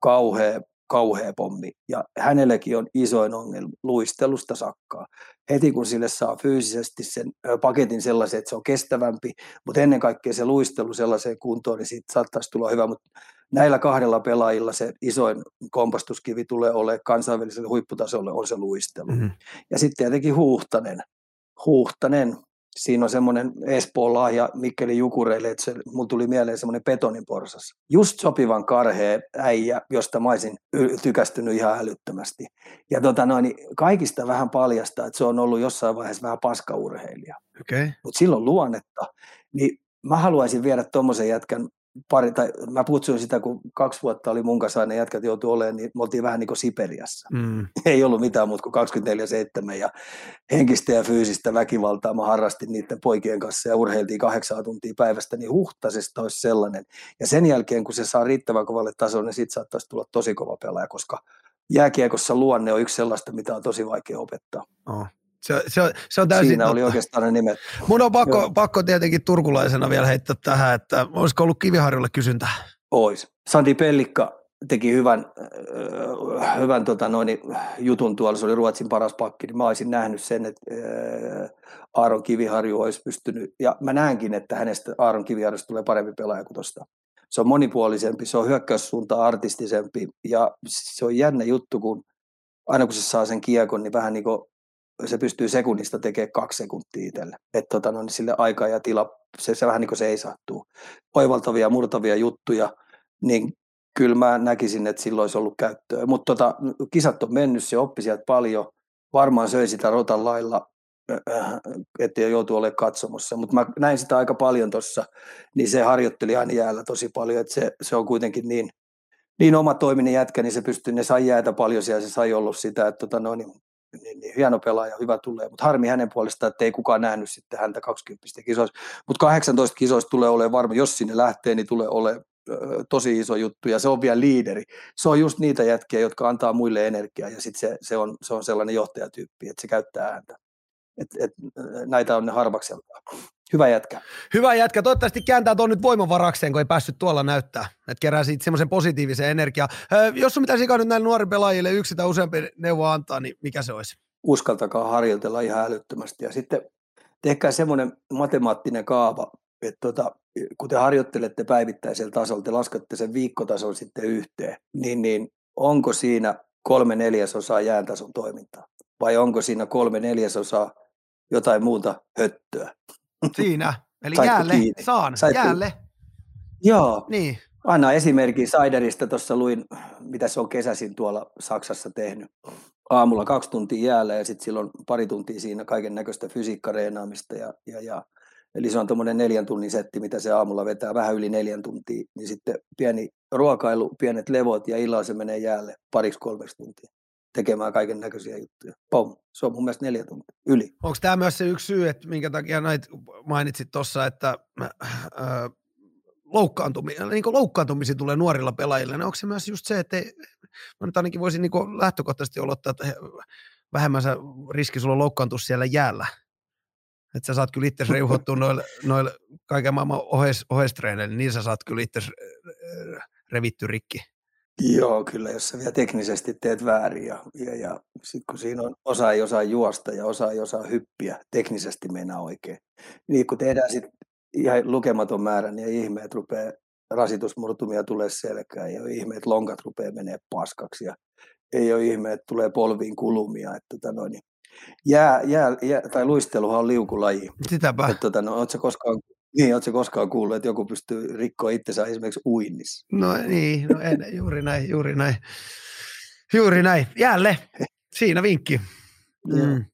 kauhea kauhea pommi. Ja hänellekin on isoin ongelma luistelusta sakkaa. Heti kun sille saa fyysisesti sen paketin sellaisen, että se on kestävämpi, mutta ennen kaikkea se luistelu sellaiseen kuntoon, niin siitä saattaisi tulla hyvä. Mutta näillä kahdella pelaajilla se isoin kompastuskivi tulee olemaan kansainväliselle huipputasolle on se luistelu. Mm-hmm. Ja sitten tietenkin Huhtanen. Huhtanen, siinä on semmoinen Espoon lahja Mikkeli Jukureille, että se, mun tuli mieleen semmoinen betonin porsas. Just sopivan karhea äijä, josta mä olisin tykästynyt ihan älyttömästi. Ja tota noin, niin kaikista vähän paljastaa, että se on ollut jossain vaiheessa vähän paskaurheilija. Okay. Mutta silloin luonnetta. Niin mä haluaisin viedä tuommoisen jätkän pari, tai mä putsuin sitä, kun kaksi vuotta oli mun kanssa aina jätkät joutui olemaan, niin me oltiin vähän niin kuin Siperiassa. Mm. (laughs) Ei ollut mitään muuta kuin 24-7 ja henkistä ja fyysistä väkivaltaa mä harrastin niiden poikien kanssa ja urheiltiin kahdeksan tuntia päivästä, niin huhtasesta olisi sellainen. Ja sen jälkeen, kun se saa riittävän kovalle tasolle, niin siitä saattaisi tulla tosi kova pelaaja, koska jääkiekossa luonne on yksi sellaista, mitä on tosi vaikea opettaa. Oh. Se, se, se on täysin Siinä totta. oli oikeastaan ne nimet. Mun on pakko, pakko tietenkin turkulaisena vielä heittää tähän, että olisiko ollut Kiviharjulle kysyntää? Ois. Sandi Pellikka teki hyvän, äh, hyvän tota noin, jutun tuolla, se oli Ruotsin paras pakki, niin mä olisin nähnyt sen, että äh, Aaron Kiviharju olisi pystynyt, ja mä näenkin, että hänestä Aaron Kiviharjusta tulee parempi pelaaja kuin tuosta. Se on monipuolisempi, se on hyökkäyssuunta artistisempi, ja se on jännä juttu, kun aina kun se saa sen kiekon, niin vähän niin kuin se pystyy sekunnista tekemään kaksi sekuntia itselle. Että tota, no, niin sille aika ja tila, se, se vähän niin kuin se ei sattuu. Oivaltavia, murtavia juttuja, niin kyllä mä näkisin, että silloin olisi ollut käyttöä. Mutta tota, kisat on mennyt, se oppi sieltä paljon. Varmaan söi sitä rotan lailla, että joutuu olemaan katsomossa. Mutta mä näin sitä aika paljon tuossa, niin se harjoitteli aina jäällä tosi paljon, että se, se on kuitenkin niin, niin oma toiminen jätkä, niin se pystyy, ne sai jäätä paljon siellä, se sai ollut sitä, että tota, no, niin, niin, niin, hieno pelaaja, hyvä tulee, mutta harmi hänen puolestaan, että ei kukaan nähnyt sitten häntä 20 kisoissa, mutta 18 kisoissa tulee olemaan varma, jos sinne lähtee, niin tulee olemaan tosi iso juttu ja se on vielä liideri. Se on just niitä jätkiä, jotka antaa muille energiaa ja sitten se, se, on, se on sellainen johtajatyyppi, että se käyttää ääntä. Et, et, näitä on ne harvakseltaan. Hyvä jätkä. Hyvä jätkä. Toivottavasti kääntää tuon nyt voimavarakseen, kun ei päässyt tuolla näyttää. Että kerää siitä semmoisen positiivisen energiaa. Öö, jos on mitään sikaa nyt näille nuorille pelaajille yksi tai useampi neuvo antaa, niin mikä se olisi? Uskaltakaa harjoitella ihan älyttömästi. Ja sitten tehkää semmoinen matemaattinen kaava, että tota, kun te harjoittelette päivittäisellä tasolla, te laskatte sen viikkotason sitten yhteen, niin, niin onko siinä kolme neljäsosaa jääntason toimintaa? Vai onko siinä kolme neljäsosaa jotain muuta höttöä? Siinä. Eli Saitko jäälle kiinni? saan. Saitko- Jäälle. Joo, Niin. Anna esimerkin Saiderista, tuossa luin, mitä se on kesäisin tuolla Saksassa tehnyt. Aamulla kaksi tuntia jäällä ja sitten silloin pari tuntia siinä kaiken näköistä fysiikkareenaamista. Ja, ja, ja, eli se on tuommoinen neljän tunnin setti, mitä se aamulla vetää, vähän yli neljän tuntia. Niin sitten pieni ruokailu, pienet levot ja illalla se menee jäälle pariksi kolmeksi tuntia tekemään kaiken näköisiä juttuja. Pom, se on mun mielestä neljä tuntia, yli. Onko tämä myös se yksi syy, että minkä takia näitä mainitsit tuossa, että äh, loukkaantumi, niin loukkaantumisia tulee nuorilla pelaajilla, niin onko se myös just se, että ei, mä nyt ainakin voisin niin lähtökohtaisesti olottaa, että he- vähemmän se riski sulla loukkaantua siellä jäällä. Että sä saat kyllä itse reuhottua (laughs) noille, noille kaiken maailman ohestreeneille, niin sä saat kyllä itse revitty rikki. Joo, kyllä, jos sä vielä teknisesti teet väärin ja, ja, ja sitten kun siinä on osa ei osaa juosta ja osa ei osaa hyppiä, teknisesti meinaa oikein. Niin kun tehdään sitten ihan lukematon määrä, niin ei ihme, että rupeaa rasitusmurtumia tulee selkään, ei ole ihme, että lonkat rupeaa menee paskaksi ja ei ole ihme, että tulee polviin kulumia. Että tota noin, niin jää, jää, jää, tai luisteluhan on liukulaji. Sitäpä. Että tota, no, ootko koskaan, niin, ootko koskaan kuullut, että joku pystyy rikkoa itsensä esimerkiksi uinnissa? No niin, no en, juuri näin, juuri näin. Juuri näin. Jäälle. Siinä vinkki. Mm.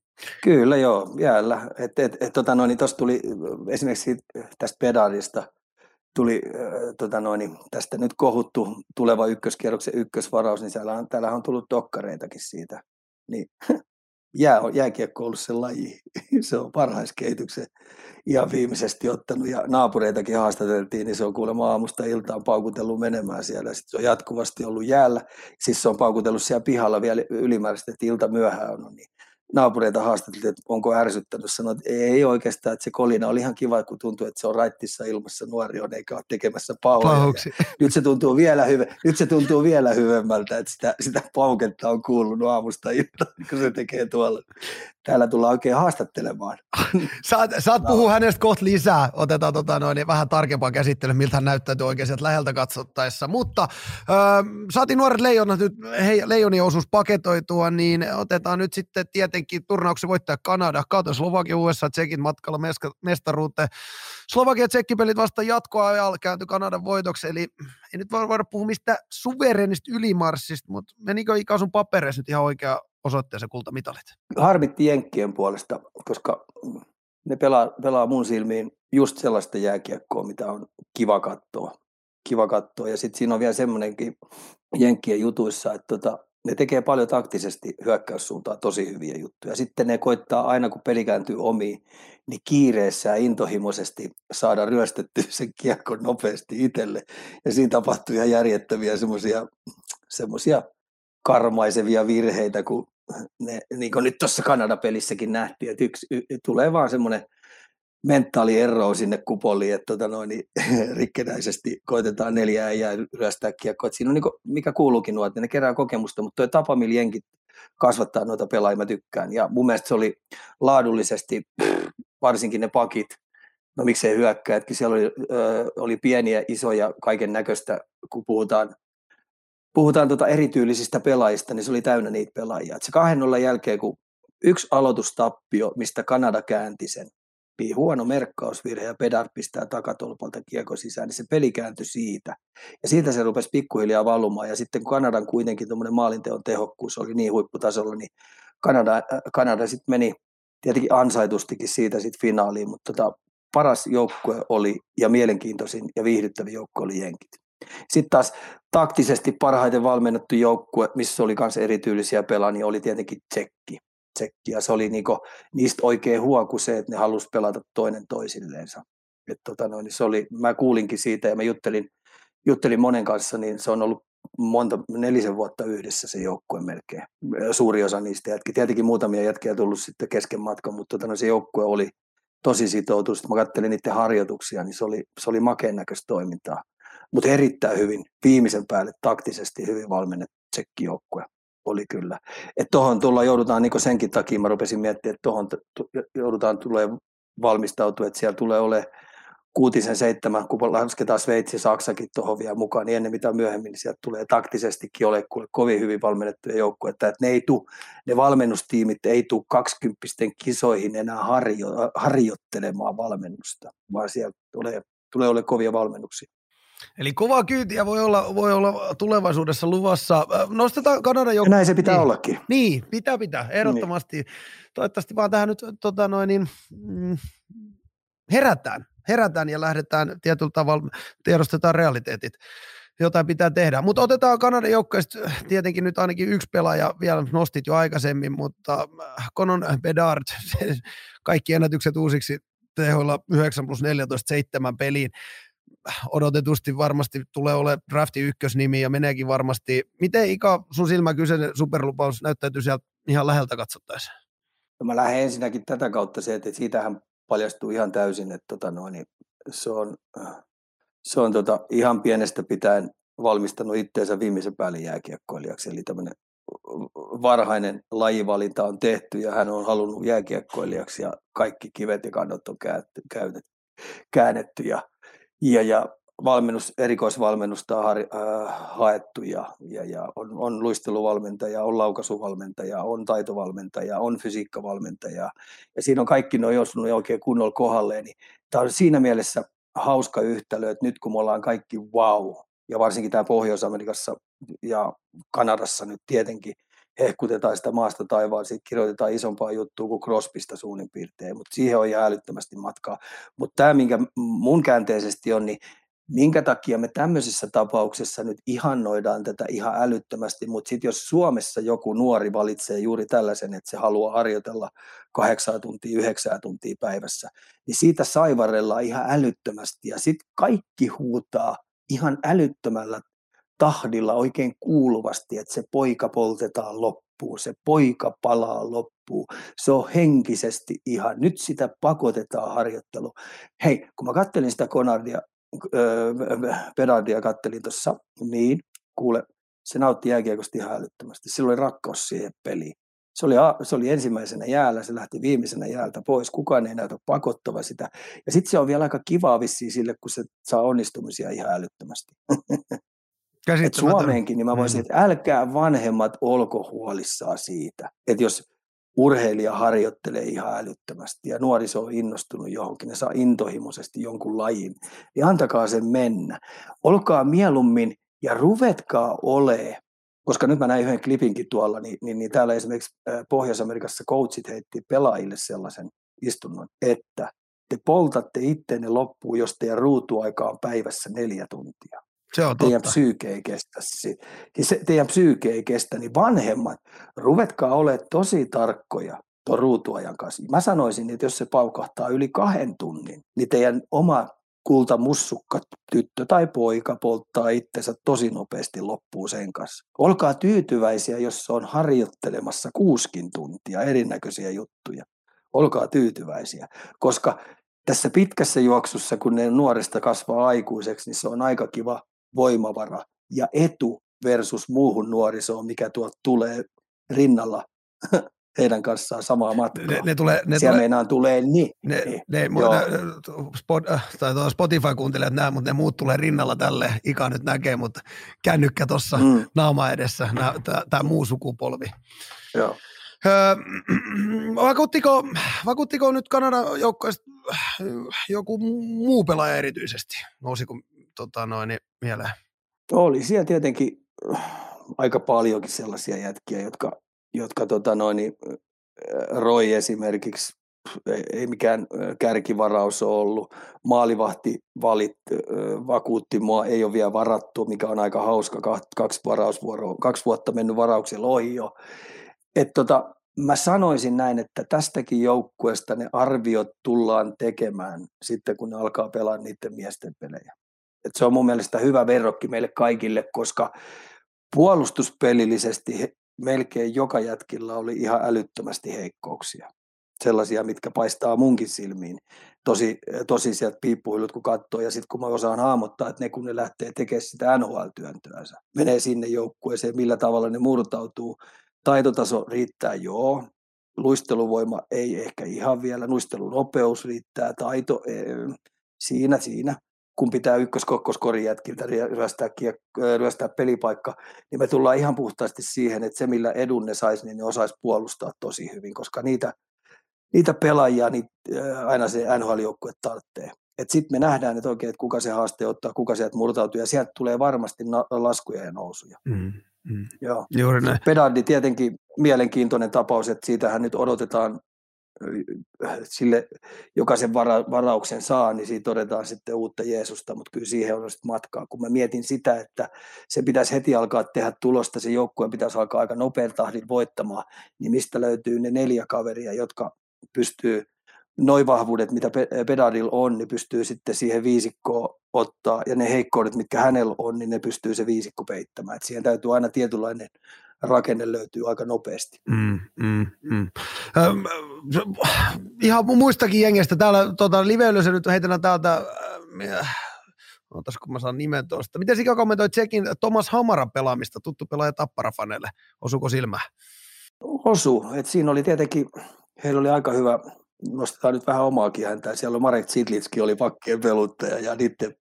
Kyllä joo, jäällä. Et, et, et, tota noin, niin tuli esimerkiksi tästä pedaalista tuli äh, tota noin, niin tästä nyt kohuttu tuleva ykköskierroksen ykkösvaraus, niin siellä on, täällä on tullut dokkareitakin siitä. Niin (laughs) jää, jääkiekko ollut se laji. (laughs) se on parhaiskehityksen ihan viimeisesti ottanut ja naapureitakin haastateltiin, niin se on kuulemma aamusta iltaan paukutellut menemään siellä. Sitten se on jatkuvasti ollut jäällä. Siis se on paukutellut siellä pihalla vielä ylimääräisesti, että ilta myöhään on. Niin naapureita haastateltiin, että onko ärsyttänyt. Sanoin, että ei oikeastaan, että se kolina oli ihan kiva, kun tuntuu, että se on raittissa ilmassa nuori on, eikä ole tekemässä pauhoja. (laughs) Nyt se tuntuu vielä, hyvä, nyt se tuntuu vielä hyvemmältä, että sitä, sitä pauketta on kuulunut aamusta iltaan, kun se tekee tuolla. Täällä tullaan oikein haastattelemaan. (laughs) Saat, saat puhua hänestä kohta lisää. Otetaan tota noin, niin vähän tarkempaa käsittelyä, miltä hän näyttäytyy oikein sieltä läheltä katsottaessa. Mutta öö, saatiin nuoret leijonat nyt, hei, leijonien osuus paketoitua, niin otetaan nyt sitten tietenkin turnauksen voittaja Kanada, kautta Slovakia, USA, Tsekin matkalla mestaruuteen. Slovakia Tsekkipelit vasta jatkoajalla kääntyi Kanadan voitoksi, eli ei nyt voi voida puhua mistä suverenista ylimarssista, mutta menikö Ika sun papereissa nyt ihan oikea osoitteeseen kultamitalit? Harmitti Jenkkien puolesta, koska ne pelaa, pelaa mun silmiin just sellaista jääkiekkoa, mitä on kiva katsoa. Kiva katsoa. Ja sitten siinä on vielä semmoinenkin Jenkkien jutuissa, että tota, ne tekee paljon taktisesti hyökkäyssuuntaan tosi hyviä juttuja. Sitten ne koittaa aina, kun peli kääntyy omiin, niin kiireessä ja intohimoisesti saada ryöstettyä sen kiekon nopeasti itselle. Ja siinä tapahtuu ihan järjettömiä semmoisia semmoisia karmaisevia virheitä, kun ne, niin kuin nyt tuossa Kanada-pelissäkin nähtiin, että yksi, y, tulee vaan semmoinen mentaali ero sinne kupoliin, että tota noin, niin, (laughs) rikkenäisesti koitetaan neljää ja ryöstää kiekkoa. Siinä on niin kuin, mikä kuuluukin nuo, että ne kerää kokemusta, mutta tuo tapa, millä jenkit kasvattaa noita pelaajia, mä tykkään. Ja mun mielestä se oli laadullisesti, varsinkin ne pakit, no miksei hyökkää, että siellä oli, ö, oli pieniä, isoja, kaiken näköistä, kun puhutaan puhutaan tuota erityylisistä pelaajista, niin se oli täynnä niitä pelaajia. Et se kahden jälkeen, kun yksi aloitustappio, mistä Kanada käänti sen, huono merkkausvirhe ja Pedar pistää takatolpalta kiekko sisään, niin se peli kääntyi siitä. Ja siitä se rupesi pikkuhiljaa valumaan. Ja sitten kun Kanadan kuitenkin tuommoinen maalinteon tehokkuus oli niin huipputasolla, niin Kanada, äh, Kanada sitten meni tietenkin ansaitustikin siitä sitten finaaliin, mutta tota, paras joukkue oli ja mielenkiintoisin ja viihdyttävin joukkue oli Jenkit. Sitten taas taktisesti parhaiten valmennettu joukkue, missä oli myös erityylisiä pelaajia, niin oli tietenkin Tsekki. Tsekki. Ja se oli niinku, niistä oikein huoku se, että ne halusi pelata toinen toisilleensa. Et tota noin, niin se oli, mä kuulinkin siitä ja mä juttelin, juttelin monen kanssa, niin se on ollut monta, nelisen vuotta yhdessä se joukkue melkein. Suuri osa niistä jätkiä. Tietenkin muutamia jätkiä tullut sitten kesken matkan, mutta tota, no, se joukkue oli tosi sitoutunut. Sitten mä kattelin niiden harjoituksia, niin se oli, se oli makeen näköistä toimintaa mutta erittäin hyvin, viimeisen päälle taktisesti hyvin valmennettu tsekkijoukkue oli kyllä. Että tuohon tulla joudutaan, niin senkin takia mä rupesin miettimään, että tuohon joudutaan tulee valmistautua, että siellä tulee ole kuutisen seitsemän, kun lasketaan Sveitsi, Saksakin tuohon vielä mukaan, niin ennen mitä myöhemmin, niin sieltä tulee taktisestikin ole kovin hyvin valmennettuja joukkoja, että ne, ei tuu, ne valmennustiimit ei tule 20 kisoihin enää harjo, harjoittelemaan valmennusta, vaan sieltä tulee, tulee ole kovia valmennuksia. Eli kovaa kyytiä voi olla, voi olla tulevaisuudessa luvassa. Nostetaan Kanadan joukko. Näin se pitää niin, ollakin. Niin, pitää pitää, ehdottomasti. Niin. Toivottavasti vaan tähän nyt tota noin, niin, mm, herätään, herätään ja lähdetään tietyllä tavalla, tiedostetaan realiteetit. Jotain pitää tehdä. Mutta otetaan Kanadan joukkoista tietenkin nyt ainakin yksi pelaaja, vielä nostit jo aikaisemmin, mutta Conon Bedard, (laughs) kaikki ennätykset uusiksi tehoilla 9 plus 14, 7 peliin odotetusti varmasti tulee olemaan drafti ykkösnimi ja meneekin varmasti. Miten Ika sun silmä kyseinen superlupaus näyttäytyy sieltä ihan läheltä katsottaessa? No mä lähden ensinnäkin tätä kautta se, että siitähän paljastuu ihan täysin, että tota noin, niin se on, se on tota ihan pienestä pitäen valmistanut itseensä viimeisen päälle jääkiekkoilijaksi, eli tämmöinen varhainen lajivalinta on tehty ja hän on halunnut jääkiekkoilijaksi ja kaikki kivet ja kannot on käännetty ja ja, ja valmennus, erikoisvalmennusta on äh, haettu ja, ja, ja on, on luisteluvalmentaja, on laukaisuvalmentaja, on taitovalmentaja, on fysiikkavalmentaja ja siinä on kaikki noin osunut oikein kunnolla kohdalleen. Niin tämä on siinä mielessä hauska yhtälö, että nyt kun me ollaan kaikki wow, ja varsinkin tämä Pohjois-Amerikassa ja Kanadassa nyt tietenkin hehkutetaan sitä maasta taivaan, siitä kirjoitetaan isompaa juttua kuin Crosbysta suunnin piirtein, mutta siihen on ihan älyttömästi matkaa. Mutta tämä, minkä mun käänteisesti on, niin minkä takia me tämmöisessä tapauksessa nyt ihannoidaan tätä ihan älyttömästi, mutta sitten jos Suomessa joku nuori valitsee juuri tällaisen, että se haluaa harjoitella kahdeksan tuntia, yhdeksää tuntia päivässä, niin siitä saivarellaan ihan älyttömästi ja sitten kaikki huutaa ihan älyttömällä tahdilla oikein kuuluvasti, että se poika poltetaan loppuun, se poika palaa loppuun. Se on henkisesti ihan, nyt sitä pakotetaan harjoittelu. Hei, kun mä kattelin sitä Konardia, Pedardia kattelin tuossa, niin kuule, se nautti jääkiekosta ihan älyttömästi. Sillä oli rakkaus siihen peliin. Se oli, se oli ensimmäisenä jäällä, se lähti viimeisenä jäältä pois. Kukaan ei näytä pakottava sitä. Ja sitten se on vielä aika kivaa vissiin sille, kun se saa onnistumisia ihan älyttömästi. (laughs) Et Suomeenkin, niin mä voisin, mm-hmm. että älkää vanhemmat olko huolissaan siitä, että jos urheilija harjoittelee ihan älyttömästi ja nuoriso on innostunut johonkin, ne saa intohimoisesti jonkun lajin, niin antakaa sen mennä. Olkaa mieluummin ja ruvetkaa ole, koska nyt mä näin yhden klipinkin tuolla, niin, niin, niin täällä esimerkiksi Pohjois-Amerikassa coachit heitti pelaajille sellaisen istunnon, että te poltatte itteenne loppuun, jos teidän ruutuaika on päivässä neljä tuntia. Se on teidän psyyke ei kestä se, teidän psyyke ei kestä, niin vanhemmat, ruvetkaa olemaan tosi tarkkoja tuon ruutuajan kanssa. Mä sanoisin, että jos se paukahtaa yli kahden tunnin, niin teidän oma kultamussukka tyttö tai poika polttaa itsensä tosi nopeasti loppuun sen kanssa. Olkaa tyytyväisiä, jos se on harjoittelemassa kuuskin tuntia erinäköisiä juttuja. Olkaa tyytyväisiä, koska tässä pitkässä juoksussa, kun ne nuorista kasvaa aikuiseksi, niin se on aika kiva voimavara ja etu versus muuhun nuorisoon, mikä tuolta tulee rinnalla (laughs) heidän kanssaan samaa matkaa. Ne, ne tulee, ne Siellä tulee, meinaan tulee niin. ne, niin. ne, Joo. ne, spot, äh, tai tuo Spotify-kuuntelijat näe, mutta ne muut tulee rinnalla tälle. Ika nyt näkee, mutta kännykkä tuossa mm. Mm, naama edessä, tämä muu sukupolvi. joo. Öö, (clears throat) vakuuttiko, vakuuttiko nyt Kanadan joukkueesta joku muu pelaaja erityisesti? Nousiko tota noin, niin mieleen? Oli siellä tietenkin äh, aika paljonkin sellaisia jätkiä, jotka, jotka tota noin, niin, äh, Roy esimerkiksi, ei, mikään äh, kärkivaraus ole ollut. Maalivahti valit, vakuutti mua, ei ole vielä varattu, mikä on aika hauska, kaksi, kaksi, varausvuoroa, kaksi vuotta mennyt varauksella ohi jo. Et tota, mä sanoisin näin, että tästäkin joukkueesta ne arviot tullaan tekemään sitten, kun ne alkaa pelaa niiden miesten pelejä. Et se on mun mielestä hyvä verrokki meille kaikille, koska puolustuspelillisesti melkein joka jätkillä oli ihan älyttömästi heikkouksia. Sellaisia, mitkä paistaa munkin silmiin. Tosi, tosi sieltä piippuilut, kun katsoo, ja sitten kun mä osaan hahmottaa, että ne kun ne lähtee tekemään sitä NHL-työntöänsä, menee sinne joukkueeseen, millä tavalla ne murtautuu. Taitotaso riittää, joo. Luisteluvoima ei ehkä ihan vielä, luistelunopeus riittää, taito eh, siinä, siinä kun pitää ykkös-kokkoskorin jätkiltä ryöstää, kiek- ryöstää pelipaikka, niin me tullaan ihan puhtaasti siihen, että se millä edun ne saisi, niin ne osaisi puolustaa tosi hyvin, koska niitä, niitä pelaajia niin, aina se NHL-joukkue tarvitsee. Sitten me nähdään, että oikein, että kuka se haaste ottaa, kuka sieltä murtautuu, ja sieltä tulee varmasti na- laskuja ja nousuja. Mm, mm. Joo. Juuri näin. Pedaldi tietenkin mielenkiintoinen tapaus, että siitähän nyt odotetaan sille, joka sen vara, varauksen saa, niin siitä todetaan sitten uutta Jeesusta, mutta kyllä siihen on sitten matkaa. Kun mä mietin sitä, että se pitäisi heti alkaa tehdä tulosta, se joukkueen pitäisi alkaa aika nopean tahdin voittamaan, niin mistä löytyy ne neljä kaveria, jotka pystyy noin vahvuudet, mitä Pe- Pedardilla on, niin pystyy sitten siihen viisikkoon ottaa, ja ne heikkoudet, mitkä hänellä on, niin ne pystyy se viisikko peittämään. Et siihen täytyy aina tietynlainen rakenne löytyy aika nopeasti. Mm, mm, mm. Öm, ihan muistakin jengestä. Täällä tota, live nyt heitellään täältä, äh, ootas kun mä saan nimen tuosta. Miten Sika kommentoi Tsekin Thomas Hamaran pelaamista, tuttu pelaaja Tapparafaneille? Osuuko silmään? Osu, että siinä oli tietenkin, heillä oli aika hyvä, nostetaan nyt vähän omaakin häntä, siellä on Marek Zidlitski oli pakkien peluttaja ja niiden,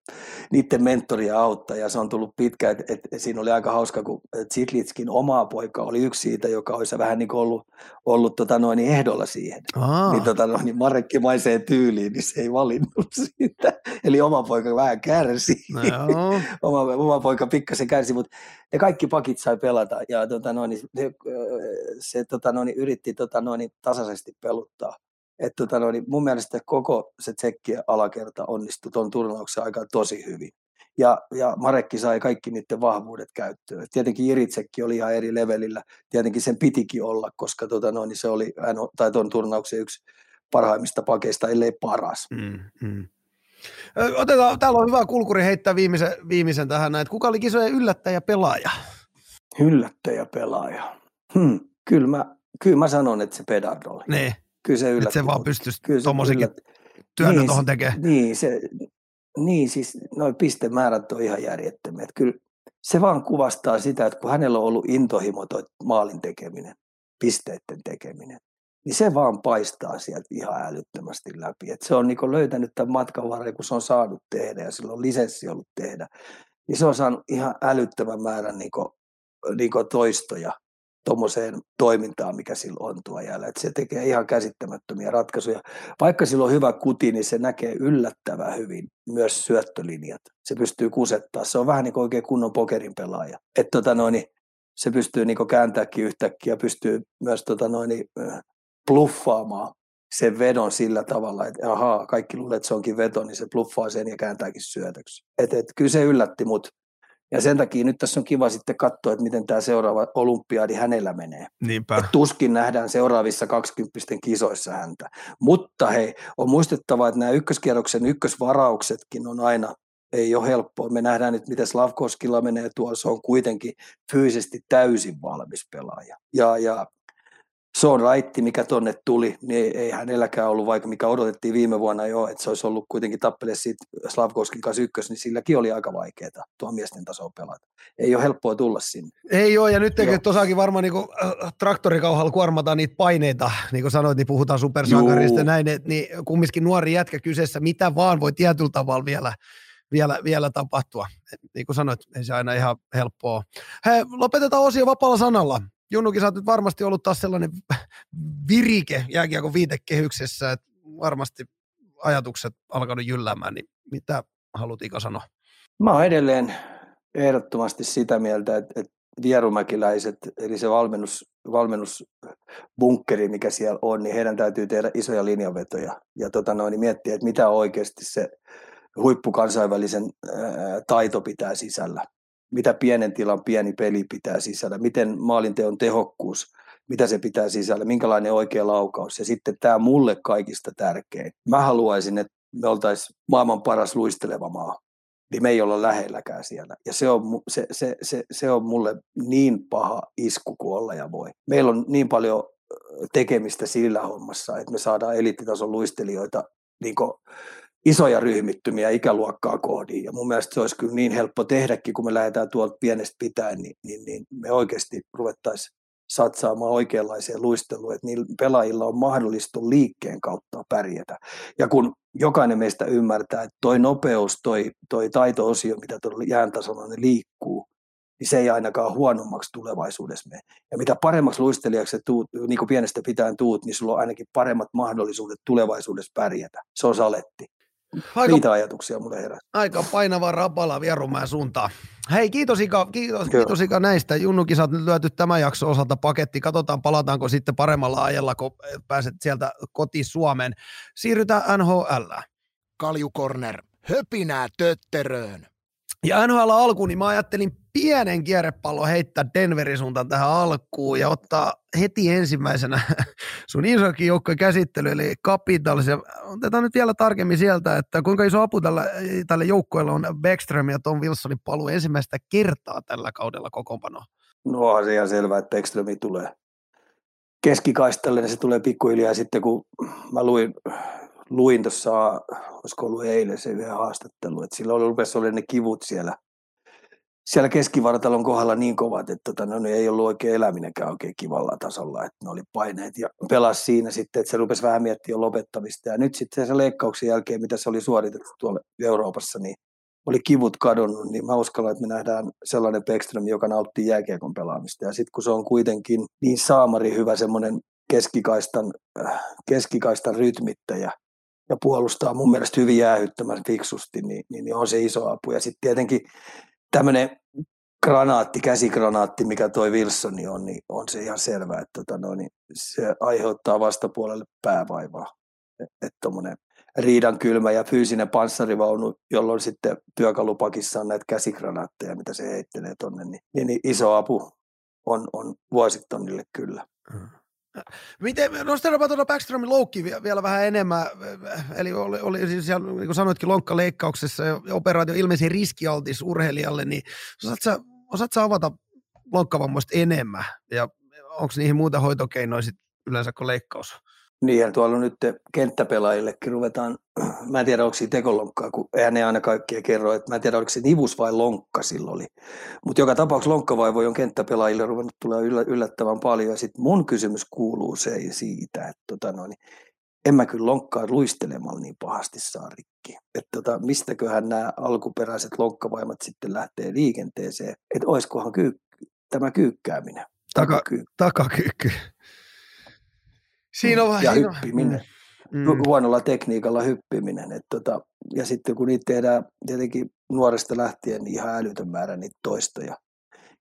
niiden mentori ja auttaja, se on tullut pitkä, että et, siinä oli aika hauska, kun Zidlitskin oma poika oli yksi siitä, joka olisi vähän niin ollut, ollut tota noin, ehdolla siihen. Aa, Niin, tota, noin, niin Marekkimaiseen tyyliin, niin se ei valinnut (laughs) siitä. Eli oma poika vähän kärsi. no (laughs) oma, oma poika pikkasen kärsi, mutta ne kaikki pakit sai pelata ja tota noin, se, se tota noin, yritti tota noin, tasaisesti peluttaa. Et tota noin, niin mun mielestä koko se tsekkien alakerta onnistui tuon turnauksen aikaan tosi hyvin. Ja, ja Marekki sai kaikki niiden vahvuudet käyttöön. Et tietenkin Iritsekki oli ihan eri levelillä. Tietenkin sen pitikin olla, koska tota noin, niin se oli tai tuon turnauksen yksi parhaimmista pakeista, ellei paras. Mm, mm. Otetaan, täällä on hyvä kulkuri heittää viimeisen, viimeisen tähän näin. Kuka oli kisojen yllättäjä pelaaja? Yllättäjä pelaaja. Hmm. Kyllä, mä, kyllä mä sanon, että se Pedard oli. Ne, Kyllä se yllätti. se vaan pystyisi tuommoisenkin työnnön Niin, tuohon se- tekemään. Niin, se, niin siis noin pistemäärät on ihan järjettömiä. Että Kyllä se vaan kuvastaa sitä, että kun hänellä on ollut intohimo toi maalin tekeminen, pisteiden tekeminen, niin se vaan paistaa sieltä ihan älyttömästi läpi. Et se on niin löytänyt tämän matkan varrella, kun se on saanut tehdä ja sillä on lisenssi ollut tehdä, niin se on saanut ihan älyttömän määrän niin kuin, niin kuin toistoja tuommoiseen toimintaan, mikä sillä on tuo jäällä. Et se tekee ihan käsittämättömiä ratkaisuja. Vaikka sillä on hyvä kuti, niin se näkee yllättävän hyvin myös syöttölinjat. Se pystyy kusettaa. Se on vähän niin kuin oikein kunnon pokerin pelaaja. Et tota noin, se pystyy niin kääntääkin yhtäkkiä, pystyy myös tota noin, bluffaamaan sen vedon sillä tavalla, että ahaa, kaikki luulee, että se onkin veto, niin se bluffaa sen ja kääntääkin syötöksi. Et, et, kyllä se yllätti mut Ja sen takia nyt tässä on kiva sitten katsoa, että miten tämä seuraava olympiadi hänellä menee. Niinpä. Et tuskin nähdään seuraavissa 20 kisoissa häntä. Mutta hei, on muistettava, että nämä ykköskierroksen ykkösvarauksetkin on aina ei ole helppoa. Me nähdään nyt, miten Slavkoskilla menee tuolla. Se on kuitenkin fyysisesti täysin valmis pelaaja. Ja, ja se on raitti, mikä tonne tuli, niin ei hänelläkään ollut, vaikka mikä odotettiin viime vuonna jo, että se olisi ollut kuitenkin tappele siitä Slavkoskin kanssa ykkös, niin silläkin oli aika vaikeaa tuo miesten tasoa pelata. Ei ole helppoa tulla sinne. Ei ole, ja nyt tekee tosiaankin varmaan niin äh, traktorikauhalla kuormataan niitä paineita, niin kuin sanoit, niin puhutaan supersankarista ja näin, että niin kumminkin nuori jätkä kyseessä, mitä vaan voi tietyllä tavalla vielä vielä, vielä tapahtua. Et niin kuin sanoit, ei se aina ihan helppoa. Hei, lopetetaan osio vapaalla sanalla. Junnukin, sä oot nyt varmasti ollut taas sellainen (laughs) virike jääkiekon viitekehyksessä, että varmasti ajatukset alkanut jylläämään, niin mitä haluat Ika sanoa? Mä oon edelleen ehdottomasti sitä mieltä, että, että vierumäkiläiset, eli se valmennus, valmennusbunkkeri, mikä siellä on, niin heidän täytyy tehdä isoja linjanvetoja ja tota noin, niin miettiä, että mitä oikeasti se huippukansainvälisen ää, taito pitää sisällä mitä pienen tilan pieni peli pitää sisällä, miten maalinteon tehokkuus, mitä se pitää sisällä, minkälainen oikea laukaus. Ja sitten tämä mulle kaikista tärkein. Mä haluaisin, että me oltaisiin maailman paras luisteleva maa. Niin me ei olla lähelläkään siellä. Ja se on, se, se, se, se on mulle niin paha isku kuin olla ja voi. Meillä on niin paljon tekemistä sillä hommassa, että me saadaan eliittitason luistelijoita niin isoja ryhmittymiä ikäluokkaa kohdin. Ja mun mielestä se olisi kyllä niin helppo tehdäkin, kun me lähdetään tuolta pienestä pitäen, niin, niin, niin me oikeasti ruvettaisiin satsaamaan oikeanlaiseen luisteluun, että niillä pelaajilla on mahdollista liikkeen kautta pärjätä. Ja kun jokainen meistä ymmärtää, että toi nopeus, toi, toi taito-osio, mitä tuolla jään tasolla ne liikkuu, niin se ei ainakaan huonommaksi tulevaisuudessa mene. Ja mitä paremmaksi luistelijaksi tuut, niin kuin pienestä pitäen tuut, niin sulla on ainakin paremmat mahdollisuudet tulevaisuudessa pärjätä. Se on saletti. Aika, Niitä ajatuksia mulle herää. Aika painava rapala Vierumäen suuntaan. Hei, kiitos Ika, kiitos, kiitos Ika näistä. Junnukin, sä nyt lyöty tämän jakson osalta paketti. Katsotaan, palataanko sitten paremmalla ajalla, kun pääset sieltä koti Suomeen. Siirrytään NHL. Kaljukorner, höpinää tötteröön. Ja NHL alkuun, niin mä ajattelin pienen kierrepallon heittää Denverin suuntaan tähän alkuun ja ottaa heti ensimmäisenä (laughs) sun isokin joukkojen käsittely, eli Capitals. Ja otetaan nyt vielä tarkemmin sieltä, että kuinka iso apu tällä, tällä joukkueella on Backstrom ja Tom Wilsonin paluu ensimmäistä kertaa tällä kaudella kokoonpano. No on se ihan selvää, että Backströmi tulee keskikaistalle, niin se tulee pikkuhiljaa sitten, kun mä luin, luin tuossa, olisiko ollut eilen se yhden haastattelu, että silloin rupesi olla ne kivut siellä siellä keskivartalon kohdalla niin kovat, että tota, no, ei ollut oikein eläminenkään oikein kivalla tasolla, että ne oli paineet ja pelas siinä sitten, että se rupesi vähän miettiä lopettamista ja nyt sitten se leikkauksen jälkeen, mitä se oli suoritettu tuolla Euroopassa, niin oli kivut kadonnut, niin mä uskallan, että me nähdään sellainen Beckström, joka nauttii jääkiekon pelaamista. Ja sitten kun se on kuitenkin niin saamari hyvä semmoinen keskikaistan, äh, keskikaistan rytmittäjä ja puolustaa mun mielestä hyvin jäähyttämän fiksusti, niin, niin, niin on se iso apu. Ja sitten tietenkin tämmöinen granaatti, käsigranaatti, mikä toi Wilsoni on, niin on se ihan selvää, että tota, no, niin se aiheuttaa vastapuolelle päävaivaa. Että tuommoinen riidan kylmä ja fyysinen panssarivaunu, jolloin sitten työkalupakissa on näitä käsigranaatteja, mitä se heittelee tuonne, niin, niin, niin iso apu on, on vuosittonille kyllä. Mm. Miten, nostetaanpa tuota Backstromin loukki vielä vähän enemmän, eli oli, oli siis siellä, niin kuin sanoitkin, lonkkaleikkauksessa ja operaatio ilmeisesti riskialtis urheilijalle, niin osaat sä, osaat sä avata lonkkavammoista enemmän, ja onko niihin muuta hoitokeinoja sit yleensä kuin leikkaus? Niin, ja tuolla nyt kenttäpelaajillekin ruvetaan, (clears throat) mä en tiedä onko siinä tekolonkkaa, kun eihän ne aina kaikkia kerro, että mä en tiedä oliko se nivus vai lonkka silloin oli. Mutta joka tapauksessa lonkkavaivoja on kenttäpelaajille ruvennut tulla yllättävän paljon, ja sitten mun kysymys kuuluu se siitä, että tota noin, en mä kyllä lonkkaa luistelemalla niin pahasti saa rikki. Että tota, mistäköhän nämä alkuperäiset lonkkavaimat sitten lähtee liikenteeseen, että olisikohan kyy, tämä kyykkääminen. Takakyykky. Takakyykky. Siinä on, ja siinä hyppiminen. Mm. mm. Huonolla tekniikalla hyppiminen. Et tota, ja sitten kun niitä tehdään tietenkin nuoresta lähtien niin ihan älytön määrä niitä toistoja.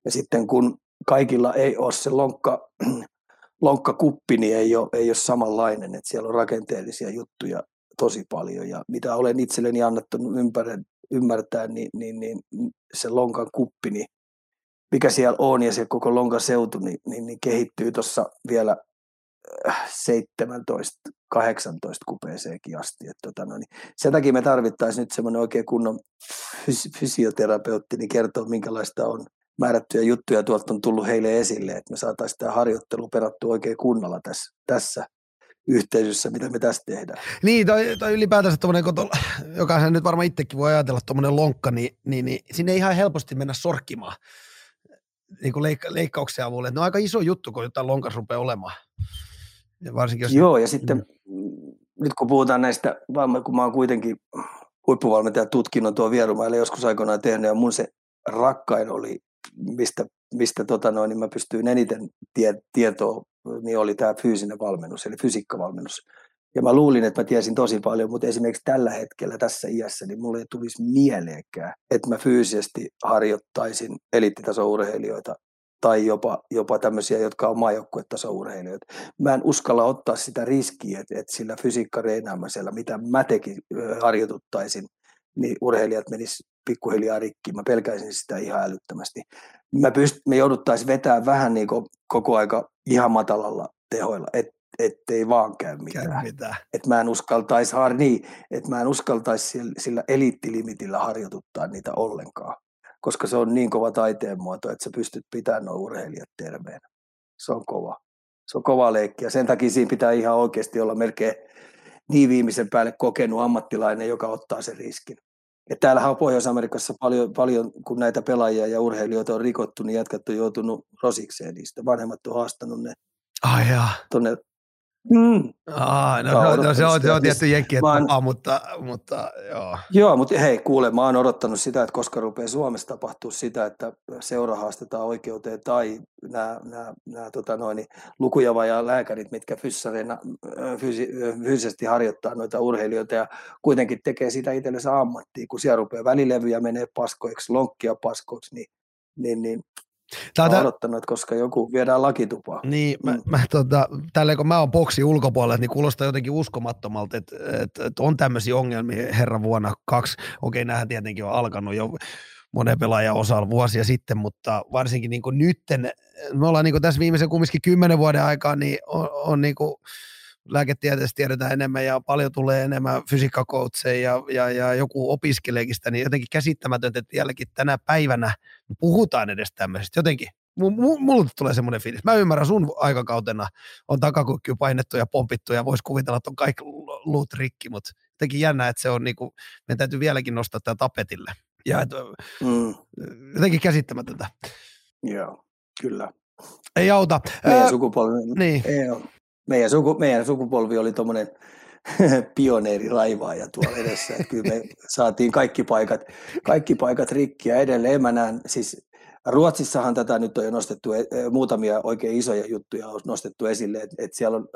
Ja sitten kun kaikilla ei ole se lonkka, (clears throat) lonkkakuppi, niin ei ole, ei ole samanlainen. Että siellä on rakenteellisia juttuja tosi paljon. Ja mitä olen itselleni annettanut ympäri, ymmärtää, niin, niin, niin se lonkan kuppi, niin mikä siellä on ja se koko lonkan seutu, niin, niin, niin kehittyy tuossa vielä 17, 18 kupeeseenkin asti. Et tota no, niin sen takia me tarvittaisiin nyt semmoinen oikein kunnon fys- fysioterapeutti, niin kertoo minkälaista on määrättyjä juttuja tuolta on tullut heille esille, että me saataisiin tämä harjoittelu perattu oikein kunnolla tässä, tässä yhteisössä, mitä me tässä tehdään. Niin, toi, toi ylipäätänsä tuommoinen, jokaisen nyt varmaan itsekin voi ajatella tuommoinen lonkka, niin, niin, niin sinne ei ihan helposti mennä sorkkimaan niin kuin leikka, leikkauksen avulla. Ne on aika iso juttu, kun jotain lonkas rupeaa olemaan. Varsinkin jos Joo, ja sitten mm. nyt kun puhutaan näistä, kun mä oon kuitenkin huippuvalmentajan tutkinnon tuo Vierumaille joskus aikoinaan tehnyt, ja mun se rakkain oli, mistä, mistä tota noin, niin mä pystyin eniten tie, tietoa, niin oli tämä fyysinen valmennus, eli fysiikkavalmennus. Ja mä luulin, että mä tiesin tosi paljon, mutta esimerkiksi tällä hetkellä tässä iässä, niin mulle ei tulisi mieleenkään, että mä fyysisesti harjoittaisin eliittitason urheilijoita tai jopa, jopa tämmöisiä, jotka on maajoukkuetasourheilijoita. Mä en uskalla ottaa sitä riskiä, että, että sillä fysiikkareenaamisella, mitä mä tekin harjoituttaisin, niin urheilijat menis pikkuhiljaa rikki. Mä pelkäisin sitä ihan älyttömästi. Mä pyst, me jouduttaisiin vetämään vähän niin koko aika ihan matalalla tehoilla, et, ettei vaan käy mitään. Käy mitään. Et mä en uskaltaisi, niin, että mä en uskaltaisi sillä, sillä eliittilimitillä harjoituttaa niitä ollenkaan koska se on niin kova taiteen muoto, että sä pystyt pitämään nuo urheilijat terveenä. Se on kova. Se on kova leikki ja sen takia siinä pitää ihan oikeasti olla melkein niin viimeisen päälle kokenut ammattilainen, joka ottaa sen riskin. Ja täällähän on Pohjois-Amerikassa paljon, paljon, kun näitä pelaajia ja urheilijoita on rikottu, niin jätkät on joutunut rosikseen niistä. Vanhemmat on haastanut ne Ai tuonne Mm. Aa, no, no, no, se on, se on tietty jenkkien oon... tapa, mutta, mutta joo. Joo, mutta hei, kuule, mä oon odottanut sitä, että koska rupeaa Suomessa tapahtuu sitä, että seura haastetaan oikeuteen tai nämä, nämä, nämä tota noin, lukujava lääkärit, mitkä fysi, fyysisesti harjoittaa noita urheilijoita ja kuitenkin tekee sitä itsellensä ammattia, kun siellä rupeaa välilevyjä menee paskoiksi, lonkkia paskoiksi, niin, niin, niin Tämä on odottanut, että koska joku viedään lakitupaa. Niin, mä, mm. mä, tota, tälleen kun mä oon boksi ulkopuolella, niin kuulostaa jotenkin uskomattomalta, että, että, että on tämmöisiä ongelmia herran vuonna kaksi. Okei, nämähän tietenkin on alkanut jo monen pelaajan osalla vuosia sitten, mutta varsinkin niin kuin nytten, me ollaan niin kuin tässä viimeisen kumminkin kymmenen vuoden aikaa, niin on, on niin kuin, lääketieteestä tiedetään enemmän ja paljon tulee enemmän fysiikkakoutseja ja, ja, ja joku opiskeleekin sitä, niin jotenkin käsittämätöntä, että vieläkin tänä päivänä puhutaan edes tämmöisestä. Jotenkin mulla tulee semmoinen fiilis. Mä ymmärrän, sun aikakautena on takakukki painettu ja pompittu ja voisi kuvitella, että on kaikki luut rikki, mutta jotenkin jännä, että se on niinku, meidän täytyy vieläkin nostaa tämä tapetille. Ja et, mm. jotenkin käsittämätöntä. Joo, kyllä. Ei auta. Meidän sukupolvi, niin. ei, meidän, suku, meidän sukupolvi oli tuommoinen (laughs) pioneeriraiva ja tuolla edessä. Että kyllä me saatiin kaikki paikat, kaikki paikat rikki ja edelleen mä näen, siis Ruotsissahan tätä nyt on jo nostettu, e, e, muutamia oikein isoja juttuja on nostettu esille, että, että siellä on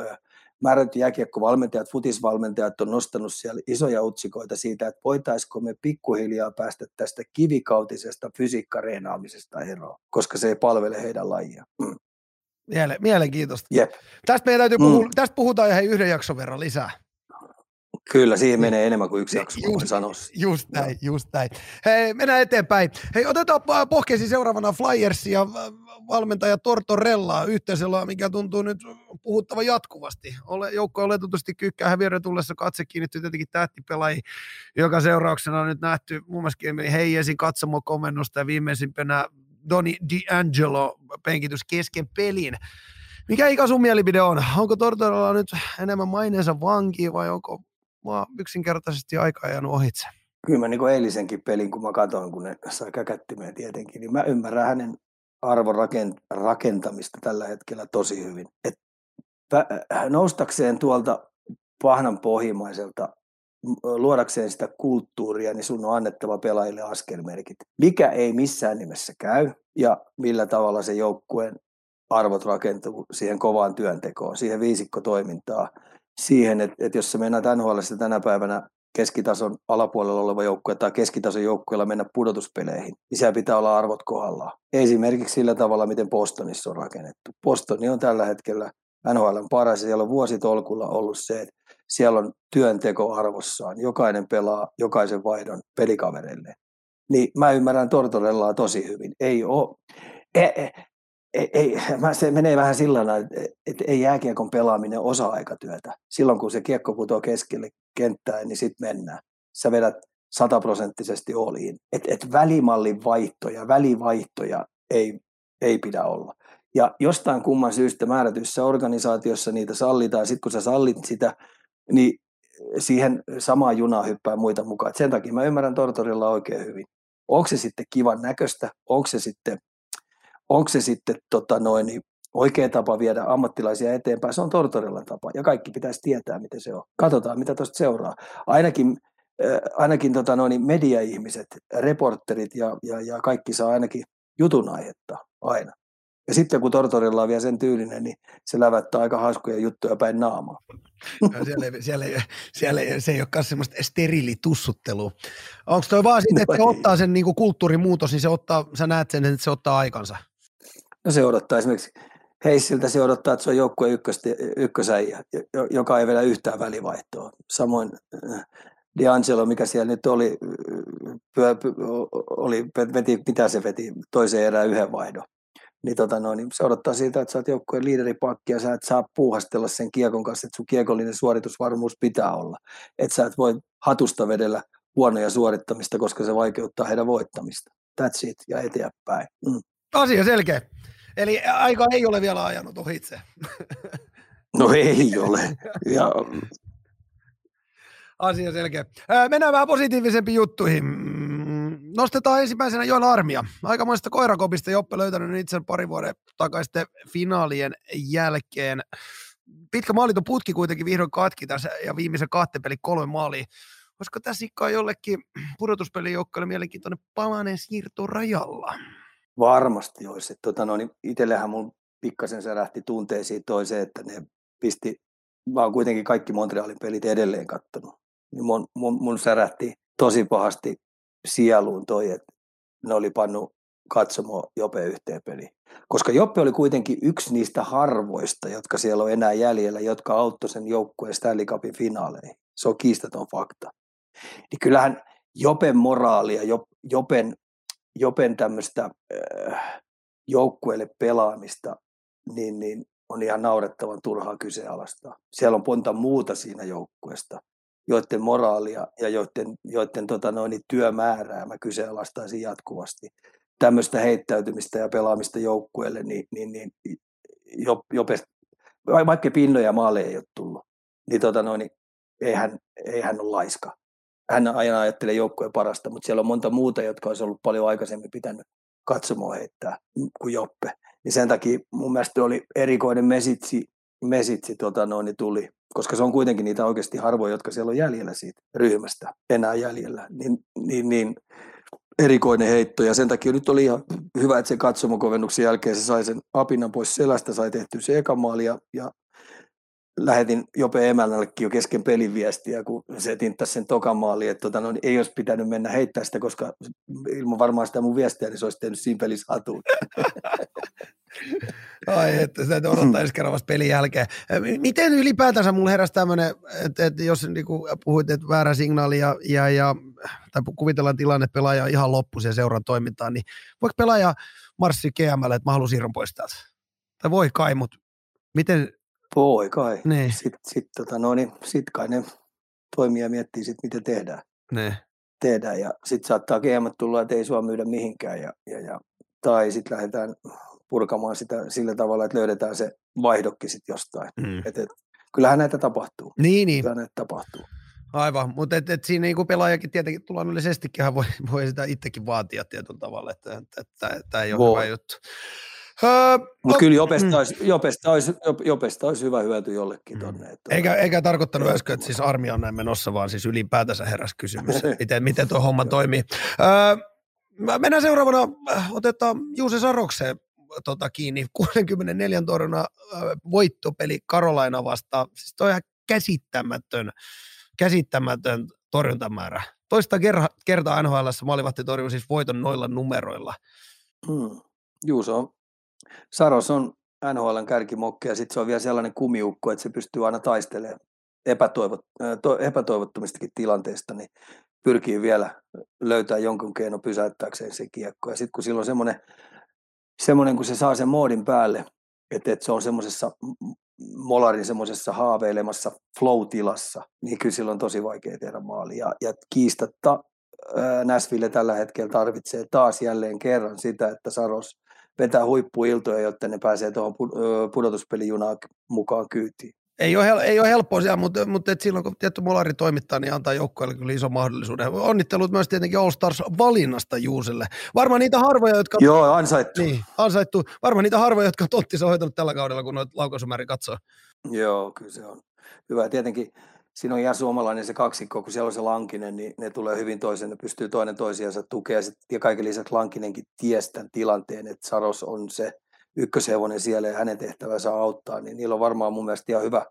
määrätty jääkiekkovalmentajat, futisvalmentajat on nostanut siellä isoja otsikoita siitä, että voitaisiko me pikkuhiljaa päästä tästä kivikautisesta fysiikkareenaamisesta eroon, koska se ei palvele heidän lajia. Mm. Miele, mielenkiintoista. Jep. Tästä, meidän täytyy puhua, mm. tästä puhutaan ihan yhden jakson verran lisää. Kyllä, siihen menee enemmän kuin yksi jakso, just, sanoisi. Just näin, just näin. Hei, mennään eteenpäin. Hei, otetaan pohkeesi seuraavana Flyers ja valmentaja Tortorella yhteisöllä, mikä tuntuu nyt puhuttava jatkuvasti. Ole, joukko oletetusti kyykkää häviöiden tullessa katse kiinnittyy tietenkin tähtipelaajiin, joka seurauksena on nyt nähty muun muassa Heijesin katsomokomennusta ja viimeisimpänä Doni D'Angelo penkitys kesken pelin. Mikä ikä sun mielipide on? Onko Tortorella nyt enemmän maineensa vanki vai onko vaan yksinkertaisesti aika jäänyt ohitse? Kyllä mä niin eilisenkin pelin, kun mä katsoin, kun ne sai käkättimeen tietenkin, niin mä ymmärrän hänen arvon rakentamista tällä hetkellä tosi hyvin. Et noustakseen tuolta pahnan pohjimaiselta luodakseen sitä kulttuuria, niin sun on annettava pelaajille askelmerkit. Mikä ei missään nimessä käy ja millä tavalla se joukkueen arvot rakentuu siihen kovaan työntekoon, siihen viisikkotoimintaan, siihen, että, että jos se mennään NHL tänä päivänä keskitason alapuolella oleva joukkue tai keskitason joukkueella mennä pudotuspeleihin, niin siellä pitää olla arvot kohdallaan. Esimerkiksi sillä tavalla, miten Bostonissa on rakennettu. Bostoni on tällä hetkellä NHL paras ja siellä on vuositolkulla ollut se, että siellä on työnteko arvossaan, jokainen pelaa jokaisen vaihdon pelikavereille. Niin mä ymmärrän Tortorellaa tosi hyvin. Ei ole, ei, e, ei, se menee vähän sillä tavalla, että, ei jääkiekon pelaaminen osa-aikatyötä. Silloin kun se kiekko putoaa keskelle kenttää, niin sitten mennään. Sä vedät sataprosenttisesti oliin. Että et välimallin vaihtoja, välivaihtoja ei, ei pidä olla. Ja jostain kumman syystä määrätyssä organisaatiossa niitä sallitaan, sitten kun sä sallit sitä, niin siihen samaan junaan hyppää muita mukaan. Et sen takia mä ymmärrän Tortorilla oikein hyvin. Onko se sitten kivan näköistä, onko se sitten, onko se sitten tota noin, oikea tapa viedä ammattilaisia eteenpäin, se on Tortorilla tapa. Ja kaikki pitäisi tietää, miten se on. Katsotaan, mitä tuosta seuraa. Ainakin, äh, ainakin tota noin, media-ihmiset, reporterit ja, ja, ja kaikki saa ainakin jutun aihetta aina. Ja sitten kun Tortorilla on vielä sen tyylinen, niin se lävättää aika hauskoja juttuja päin naamaa. (laughs) No, siellä, ei, siellä, ei, siellä ei, se ei olekaan semmoista steriilitussuttelua. Onko toi vaan sitten, että se ottaa sen niin kulttuurimuutos, niin se ottaa, sä näet sen, että se ottaa aikansa? No se odottaa esimerkiksi Heissiltä se odottaa, että se on joukkue ykkösäijä, joka ei vielä yhtään välivaihtoa. Samoin äh, D'Angelo, mikä siellä nyt oli, pyö, pyö, oli veti, mitä se veti, toiseen erään yhden vaihdon niin, tota noin, niin se odottaa siitä, että sä oot joukkueen liideripakki ja sä et saa puuhastella sen kiekon kanssa, että sun kiekollinen suoritusvarmuus pitää olla. Että sä et voi hatusta vedellä huonoja suorittamista, koska se vaikeuttaa heidän voittamista. That's it, ja eteenpäin. Mm. Asia selkeä. Eli aika ei ole vielä ajanut ohitse. No ei ole. Ja... Asia selkeä. Mennään vähän positiivisempiin juttuihin nostetaan ensimmäisenä Joel Armia. Aikamoista koirakopista Joppe löytänyt itse pari vuoden takaisin finaalien jälkeen. Pitkä maaliton putki kuitenkin vihdoin katki tässä ja viimeisen kahteen peli kolme maalia. Olisiko tässä ikään jollekin pudotuspelijoukkoille mielenkiintoinen palanen siirto rajalla? Varmasti olisi. Tota, no, niin itsellähän mun pikkasen särähti tunteisiin toiseen, että ne pisti, vaan kuitenkin kaikki Montrealin pelit edelleen kattonut. Niin mun, mun, mun särähti tosi pahasti sieluun toi, että ne oli pannu katsomo Jope yhteen peliin. Koska Joppe oli kuitenkin yksi niistä harvoista, jotka siellä on enää jäljellä, jotka auttoi sen joukkueen Stanley Cupin finaaleihin. Se on kiistaton fakta. Niin kyllähän Jopen moraalia, Jopen, Jopen tämmöistä äh, joukkueelle pelaamista, niin, niin on ihan naurettavan turhaa kyseenalaistaa. Siellä on monta muuta siinä joukkueesta, joiden moraalia ja joiden, joiden tota noin, työmäärää mä kyseenalaistaisin jatkuvasti. Tämmöistä heittäytymistä ja pelaamista joukkueelle, niin, niin, niin jo, jopes, vaikka pinnoja maalle ei ole tullut, niin, tota noin, ei, hän, ei hän ole laiska. Hän aina ajattelee joukkueen parasta, mutta siellä on monta muuta, jotka olisi ollut paljon aikaisemmin pitänyt katsomoa heittää kuin Joppe. Niin sen takia mun mielestä oli erikoinen mesitsi, mesitsi tota niin tuli koska se on kuitenkin niitä oikeasti harvoja, jotka siellä on jäljellä siitä ryhmästä, enää jäljellä, niin, niin, niin erikoinen heitto. Ja sen takia nyt oli ihan hyvä, että se katsomokovennuksen jälkeen se sai sen apinan pois selästä, sai tehty se eka maali ja, ja lähetin Jope Emännällekin jo kesken pelin viestiä, kun se tinttasi sen tokan maali, että tota, no, niin ei olisi pitänyt mennä heittää sitä, koska ilman varmaan sitä mun viestiä, niin se olisi tehnyt siinä pelissä hatuun. (laughs) Ai, että sitä odottaa ensi kerran vasta pelin jälkeen. Miten ylipäätänsä mulla heräsi tämmöinen, että, että jos niin kuin puhuit, että väärä signaali ja, ja, ja tai kuvitellaan tilanne pelaaja ihan loppu sen seuran toimintaan, niin voiko pelaaja marssi GML, että mä haluan siirron pois täältä? Tai voi kai, mutta miten, voi kai. Niin. Sitten sit, tota, no, niin, sit kai ne toimia miettii, sit, miten tehdään. Niin. tehdään. Ja sitten saattaa GM tulla, että ei sua myydä mihinkään. Ja, ja, ja, tai sitten lähdetään purkamaan sitä sillä tavalla, että löydetään se vaihdokki sitten jostain. Mm. Et, et, kyllähän näitä tapahtuu. Niin, niin. Kyllähän näitä tapahtuu. Aivan, mutta et, et siinä niin pelaajakin tietenkin luonnollisestikin voi, voi sitä itsekin vaatia tietyllä tavalla, että tämä ei ole voi. hyvä juttu. Öö, Mutta kyllä Jopesta, mm. olisi, Jopesta, olisi, Jopesta olisi hyvä hyöty jollekin tuonne. Että eikä, eikä tarkoittanut äsken, että siis armia on näin menossa, vaan siis ylipäätänsä heräs kysymys, miten, miten tuo homma (laughs) toimii. Öö, mennään seuraavana, otetaan Juuse Sarokseen tota, kiinni. 64 torjuna voittopeli Karolaina vastaan. Siis toi ihan käsittämätön, käsittämätön torjuntamäärä. Toista kertaa NHL maalivahti torjuu siis voiton noilla numeroilla. Hmm. Juuso on Saros on NHLn kärkimokki ja sitten se on vielä sellainen kumiukko, että se pystyy aina taistelemaan epätoivot, to, epätoivottomistakin tilanteista, niin pyrkii vielä löytää jonkun keino pysäyttääkseen se kiekko. Ja sitten kun silloin semmoinen, semmoinen, kun se saa sen moodin päälle, että, että se on semmoisessa Molarin semmoisessa haaveilemassa flow-tilassa, niin kyllä silloin on tosi vaikea tehdä maali. Ja, ja kiistatta Näsville tällä hetkellä tarvitsee taas jälleen kerran sitä, että Saros vetää huippuiltoja, jotta ne pääsee tuohon pudotuspelijunaan mukaan kyytiin. Ei ole, hel- ei ole helppoa siellä, mutta, mutta et silloin kun tietty Molari toimittaa, niin antaa joukkueelle kyllä iso mahdollisuuden. Onnittelut myös tietenkin All Stars valinnasta Juuselle. Varmaan niitä harvoja, jotka... Joo, ansaittu. Niin, ansaittu. Varmaan niitä harvoja, jotka on Tonttinsa hoitanut tällä kaudella, kun noita laukaisumäärin katsoo. Joo, kyllä se on. Hyvä. Tietenkin siinä on ihan suomalainen se kaksikko, kun siellä on se Lankinen, niin ne tulee hyvin toisen, ne pystyy toinen toisiansa tukea. Ja kaiken lisäksi Lankinenkin ties tämän tilanteen, että Saros on se ykköshevonen siellä ja hänen tehtävänsä auttaa, niin niillä on varmaan mun mielestä ihan hyvä,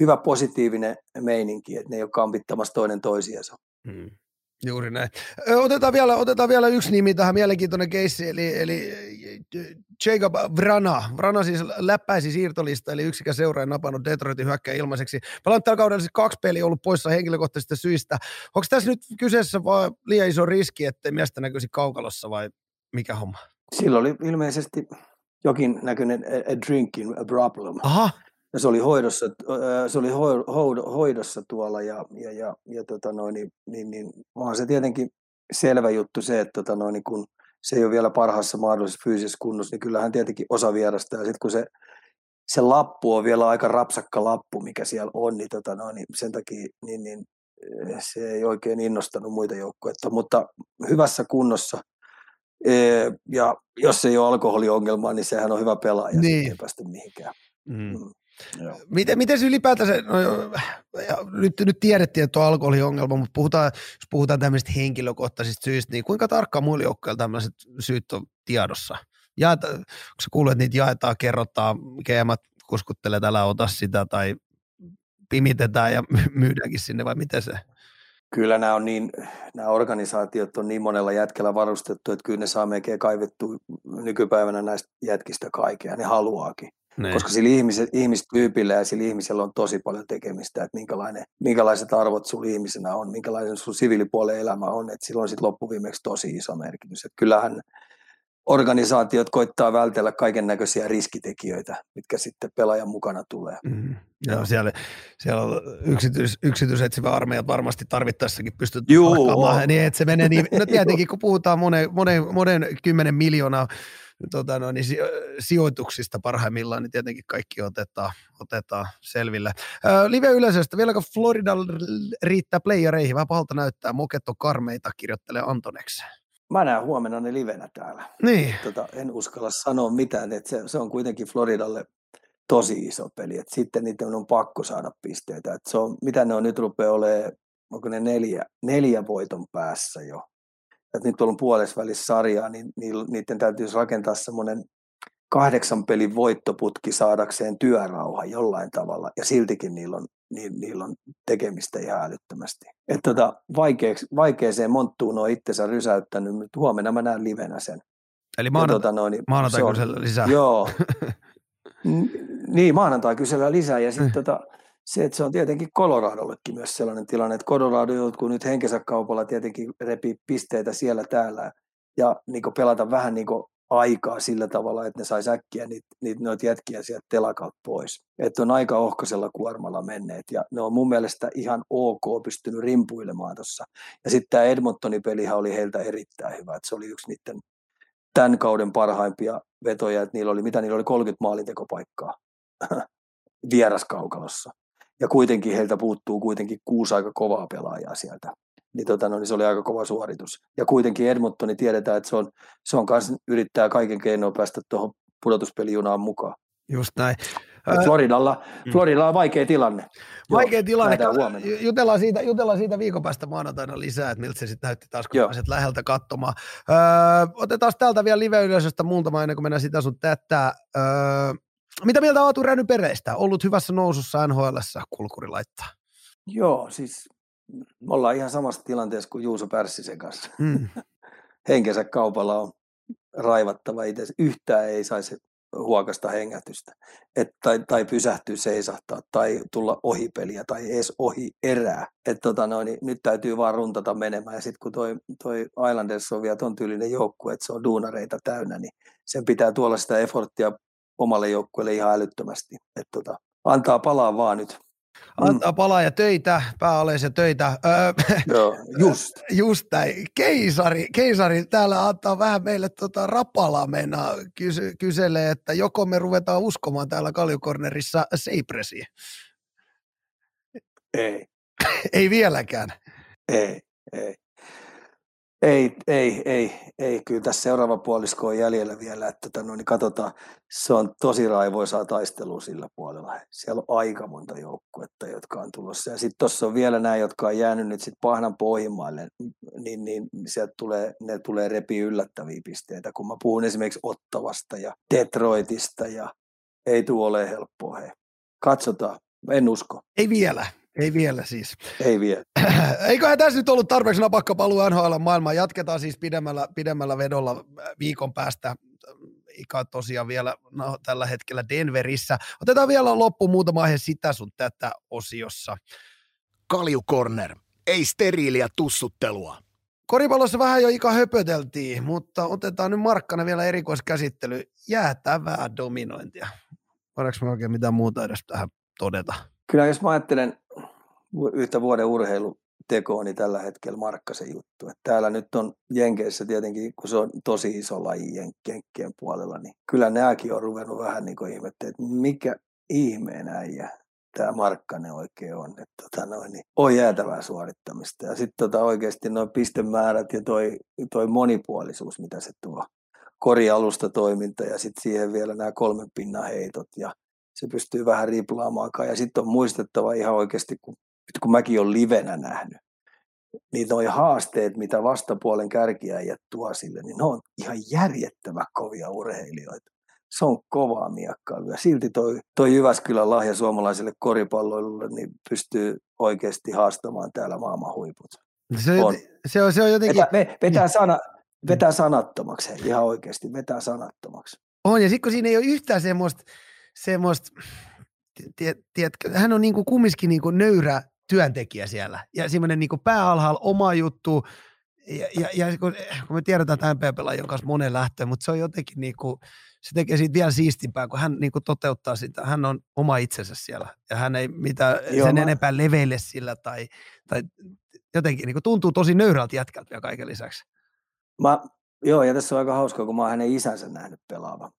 hyvä positiivinen meininki, että ne ei ole kampittamassa toinen toisiansa. Hmm. Juuri näin. Otetaan vielä, otetaan vielä yksi nimi tähän mielenkiintoinen keissi, eli, eli Jacob Vrana. Vrana siis läppäisi siirtolista, eli yksikään seuraaja napannut Detroitin hyökkää ilmaiseksi. Pelannut tällä kaudella siis kaksi peliä ollut poissa henkilökohtaisista syistä. Onko tässä nyt kyseessä vaan liian iso riski, ettei miestä näkyisi kaukalossa vai mikä homma? Silloin oli ilmeisesti jokin näköinen a, a drinking problem. Aha. Ja se oli hoidossa, se oli hoidossa tuolla ja, ja, ja, ja tota noin, niin, niin, niin, onhan se tietenkin selvä juttu se, että tota noin, niin kun se ei ole vielä parhaassa mahdollisessa fyysisessä kunnossa, niin kyllähän tietenkin osa vierasta. Ja sitten kun se, se lappu on vielä aika rapsakka lappu, mikä siellä on, niin, tota noin, niin sen takia niin, niin, se ei oikein innostanut muita joukkoja. Mutta hyvässä kunnossa – ja jos ei ole alkoholiongelmaa, niin sehän on hyvä pelaaja, niin. ei päästä mihinkään. Mm. Mm. Miten, miten se ylipäätään se, no, nyt, nyt tiedettiin, että on alkoholiongelma, mutta puhutaan, jos puhutaan tämmöisistä henkilökohtaisista syistä, niin kuinka tarkkaan muilla joukkoilla tämmöiset syyt on tiedossa? Jaeta, kun sä kuulet, että niitä jaetaan, kerrotaan, keemat kuskuttelee, älä ota sitä, tai pimitetään ja myydäänkin sinne, vai miten se? kyllä nämä, on niin, nämä organisaatiot on niin monella jätkellä varustettu, että kyllä ne saa melkein kaivettu nykypäivänä näistä jätkistä kaikkea, ne haluaakin. Ne. Koska sillä ihmiset, ihmistyypillä ja sillä ihmisellä on tosi paljon tekemistä, että minkälainen, minkälaiset arvot sulla ihmisenä on, minkälainen sun siviilipuolen elämä on, että sillä on sitten loppuviimeksi tosi iso merkitys. Että kyllähän organisaatiot koittaa vältellä kaiken näköisiä riskitekijöitä, mitkä sitten pelaajan mukana tulee. Mm. Joo, siellä, siellä on yksityis, yksityisetsivä armeija varmasti tarvittaessakin pystyt palkkaamaan, niin että se menee niin, (laughs) no tietenkin kun puhutaan monen, monen, monen kymmenen miljoonaa tota no, niin sijoituksista parhaimmillaan, niin tietenkin kaikki otetaan, otetaan selville. live-yleisöstä, vieläkö Florida riittää playereihin? Vähän pahalta näyttää, Moketto Karmeita kirjoittelee Antoneksi mä näen huomenna ne livenä täällä. Niin. Tota, en uskalla sanoa mitään, että se, se on kuitenkin Floridalle tosi iso peli, että sitten niiden on pakko saada pisteitä. Että se on, mitä ne on nyt rupeaa olemaan, onko ne neljä, neljä voiton päässä jo. Et nyt on puolessa välissä sarjaa, niin niiden täytyisi rakentaa semmoinen kahdeksan pelin voittoputki saadakseen työrauha jollain tavalla, ja siltikin niillä on, ni, niillä on tekemistä ihan älyttömästi. Että tota, vaikeeseen monttuun on itsensä rysäyttänyt, mutta huomenna mä näen livenä sen. Eli maanantai, tota, no, niin maanantai on, kysellä lisää. Joo. (laughs) niin, maanantai kysellä lisää, ja sitten (laughs) tota, se, että se on tietenkin Coloradollekin myös sellainen tilanne, että Colorado joutuu nyt henkensä kaupalla tietenkin repii pisteitä siellä täällä, ja niin pelata vähän niin aikaa sillä tavalla, että ne saisi äkkiä niitä, niitä noita jätkiä sieltä telakalta pois. Että on aika ohkaisella kuormalla menneet ja ne on mun mielestä ihan ok pystynyt rimpuilemaan tuossa. Ja sitten tämä Edmontonin pelihän oli heiltä erittäin hyvä, että se oli yksi niiden tämän kauden parhaimpia vetoja, että niillä oli, mitä niillä oli 30 maalintekopaikkaa (laughs) vieraskaukalossa. Ja kuitenkin heiltä puuttuu kuitenkin kuusi aika kovaa pelaajaa sieltä niin, tota, no, niin se oli aika kova suoritus. Ja kuitenkin Edmontoni tiedetään, että se on, se on kanssa yrittää kaiken keinoin päästä tuohon pudotuspelijunaan mukaan. Just näin. Floridalla, mm. Floridalla on vaikea tilanne. Vaikea Joo, tilanne. Jutellaan siitä, jutellaan siitä viikon päästä maanantaina lisää, että miltä se sitten näytti taas, kun pääset läheltä katsomaan. Öö, otetaan täältä vielä live-yleisöstä muutama ennen kuin mennään sitä sun tätä. Öö, mitä mieltä Aatu Räny Pereistä? Ollut hyvässä nousussa nhl kulkuri laittaa. Joo, siis me ollaan ihan samassa tilanteessa kuin Juuso Pärssisen kanssa. Mm. (laughs) Henkensä kaupalla on raivattava itse. Yhtään ei saisi huokasta hengätystä. Et, tai, tai pysähtyä seisahtaa tai tulla ohi peliä tai edes ohi erää. Et tota noin, niin nyt täytyy vaan runtata menemään. Ja sitten kun toi, toi Islanders on vielä ton tyylinen joukkue, että se on duunareita täynnä, niin sen pitää tuolla sitä efforttia omalle joukkueelle ihan älyttömästi. Et tota, antaa palaa vaan nyt. Mm. Antaa palaa ja töitä, pääaleisia töitä. Öö, (laughs) Joo, just. just näin. Keisari, keisari täällä antaa vähän meille tota rapalaa mennä kysy, kyselee, että joko me ruvetaan uskomaan täällä Kaljukornerissa Seipresiin. Ei. (laughs) ei vieläkään. Ei, ei. Ei, ei, ei, ei. Kyllä tässä seuraava puolisko on jäljellä vielä, että tota, no, niin katsotaan. Se on tosi raivoisaa taistelua sillä puolella. Siellä on aika monta joukkuetta, jotka on tulossa. Ja sitten tuossa on vielä nämä, jotka on jäänyt nyt sitten pahnan pohjimmaille, niin, niin sieltä tulee, ne tulee repi yllättäviä pisteitä. Kun mä puhun esimerkiksi Ottavasta ja Detroitista ja ei tule ole helppoa. Hei. Katsotaan. En usko. Ei vielä. Ei vielä siis. Ei vielä. (clears throat) Eiköhän tässä nyt ollut tarpeeksi napakka paluu NHL maailmaan. Jatketaan siis pidemmällä, pidemmällä vedolla viikon päästä. Ika tosiaan vielä no, tällä hetkellä Denverissä. Otetaan vielä loppu muutama aihe sitä sun tätä osiossa. Kalju Corner. Ei steriiliä tussuttelua. Koripallossa vähän jo Ika höpöteltiin, mutta otetaan nyt Markkana vielä erikoiskäsittely. Jäätävää dominointia. Voidaanko me oikein mitään muuta edes tähän todeta? Kyllä jos mä ajattelen yhtä vuoden urheilutekoa, niin tällä hetkellä Markkasen juttu. Että täällä nyt on Jenkeissä tietenkin, kun se on tosi iso laji Jenkkien puolella, niin kyllä nämäkin on ruvennut vähän niin kuin ihmettä, että mikä ihmeen äijä tämä Markkanen oikein on. Että tota noin, niin on jäätävää suorittamista. Ja sitten tota oikeasti noin pistemäärät ja toi, toi monipuolisuus, mitä se tuo korialusta toiminta ja sitten siihen vielä nämä kolmen pinnan heitot ja se pystyy vähän riplaamaan. Ja sitten on muistettava ihan oikeasti, kun, kun mäkin olen livenä nähnyt, niin nuo haasteet, mitä vastapuolen kärkiäjät tuo sille, niin ne on ihan järjettävä kovia urheilijoita. Se on kovaa miekkailua. Silti toi, toi Jyväskylän lahja suomalaiselle koripalloilulle niin pystyy oikeasti haastamaan täällä maailman huiput. Se on, se on, se on jotenkin... Vetää, vetää, sana, vetää sanattomaksi, ihan oikeasti, vetää sanattomaksi. On, ja sitten kun siinä ei ole yhtään semmoista, semmoista, tiedätkö, hän on niinku kumminkin niinku nöyrä työntekijä siellä ja semmoinen niinku pääalhaalla oma juttu ja, ja, ja kun, kun me tiedetään, että MP-pelaajien kanssa monen lähtöön, mutta se on jotenkin niinku, se tekee siitä vielä siistimpää, kun hän niinku toteuttaa sitä, hän on oma itsensä siellä ja hän ei mitään Joo, sen mä... enempää leveille sillä tai, tai jotenkin niinku tuntuu tosi nöyrältä jätkältä vielä kaiken lisäksi. Mä, joo, ja tässä on aika hauskaa, kun mä oon hänen isänsä nähnyt pelaava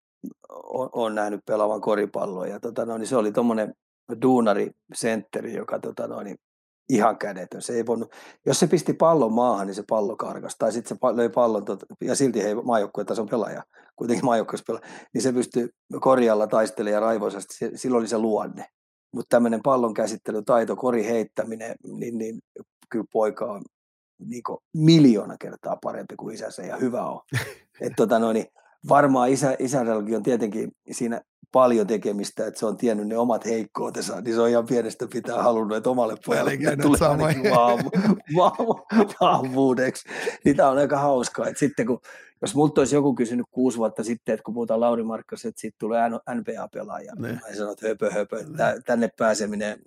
on, on nähnyt pelaavan koripalloa. Ja tota, no, niin se oli tuommoinen duunari sentteri, joka tota, no, niin ihan kädetön. Se ei voinut, jos se pisti pallon maahan, niin se pallo karkas. Tai sitten se löi pallon, tot, ja silti hei on pelaaja, kuitenkin maajoukkueessa pelaaja, niin se pystyy korjalla taistelemaan raivoisasti. Silloin oli se luonne. Mutta tämmöinen pallon käsittelytaito, kori heittäminen, niin, niin kyllä poika on niin miljoona kertaa parempi kuin isänsä ja hyvä on. Et, tota, no, niin, varmaan isä, isänelläkin on tietenkin siinä paljon tekemistä, että se on tiennyt ne omat heikkoutensa, niin se on ihan pienestä pitää halunnut, että omalle pojalle tulee vahvuudeksi. Niin tämä on aika hauskaa, että sitten kun, jos multa olisi joku kysynyt kuusi vuotta sitten, että kun puhutaan Lauri Markkas, että sitten tulee NBA-pelaaja, niin mä sanon, että höpö, höpö, tänne pääseminen äh,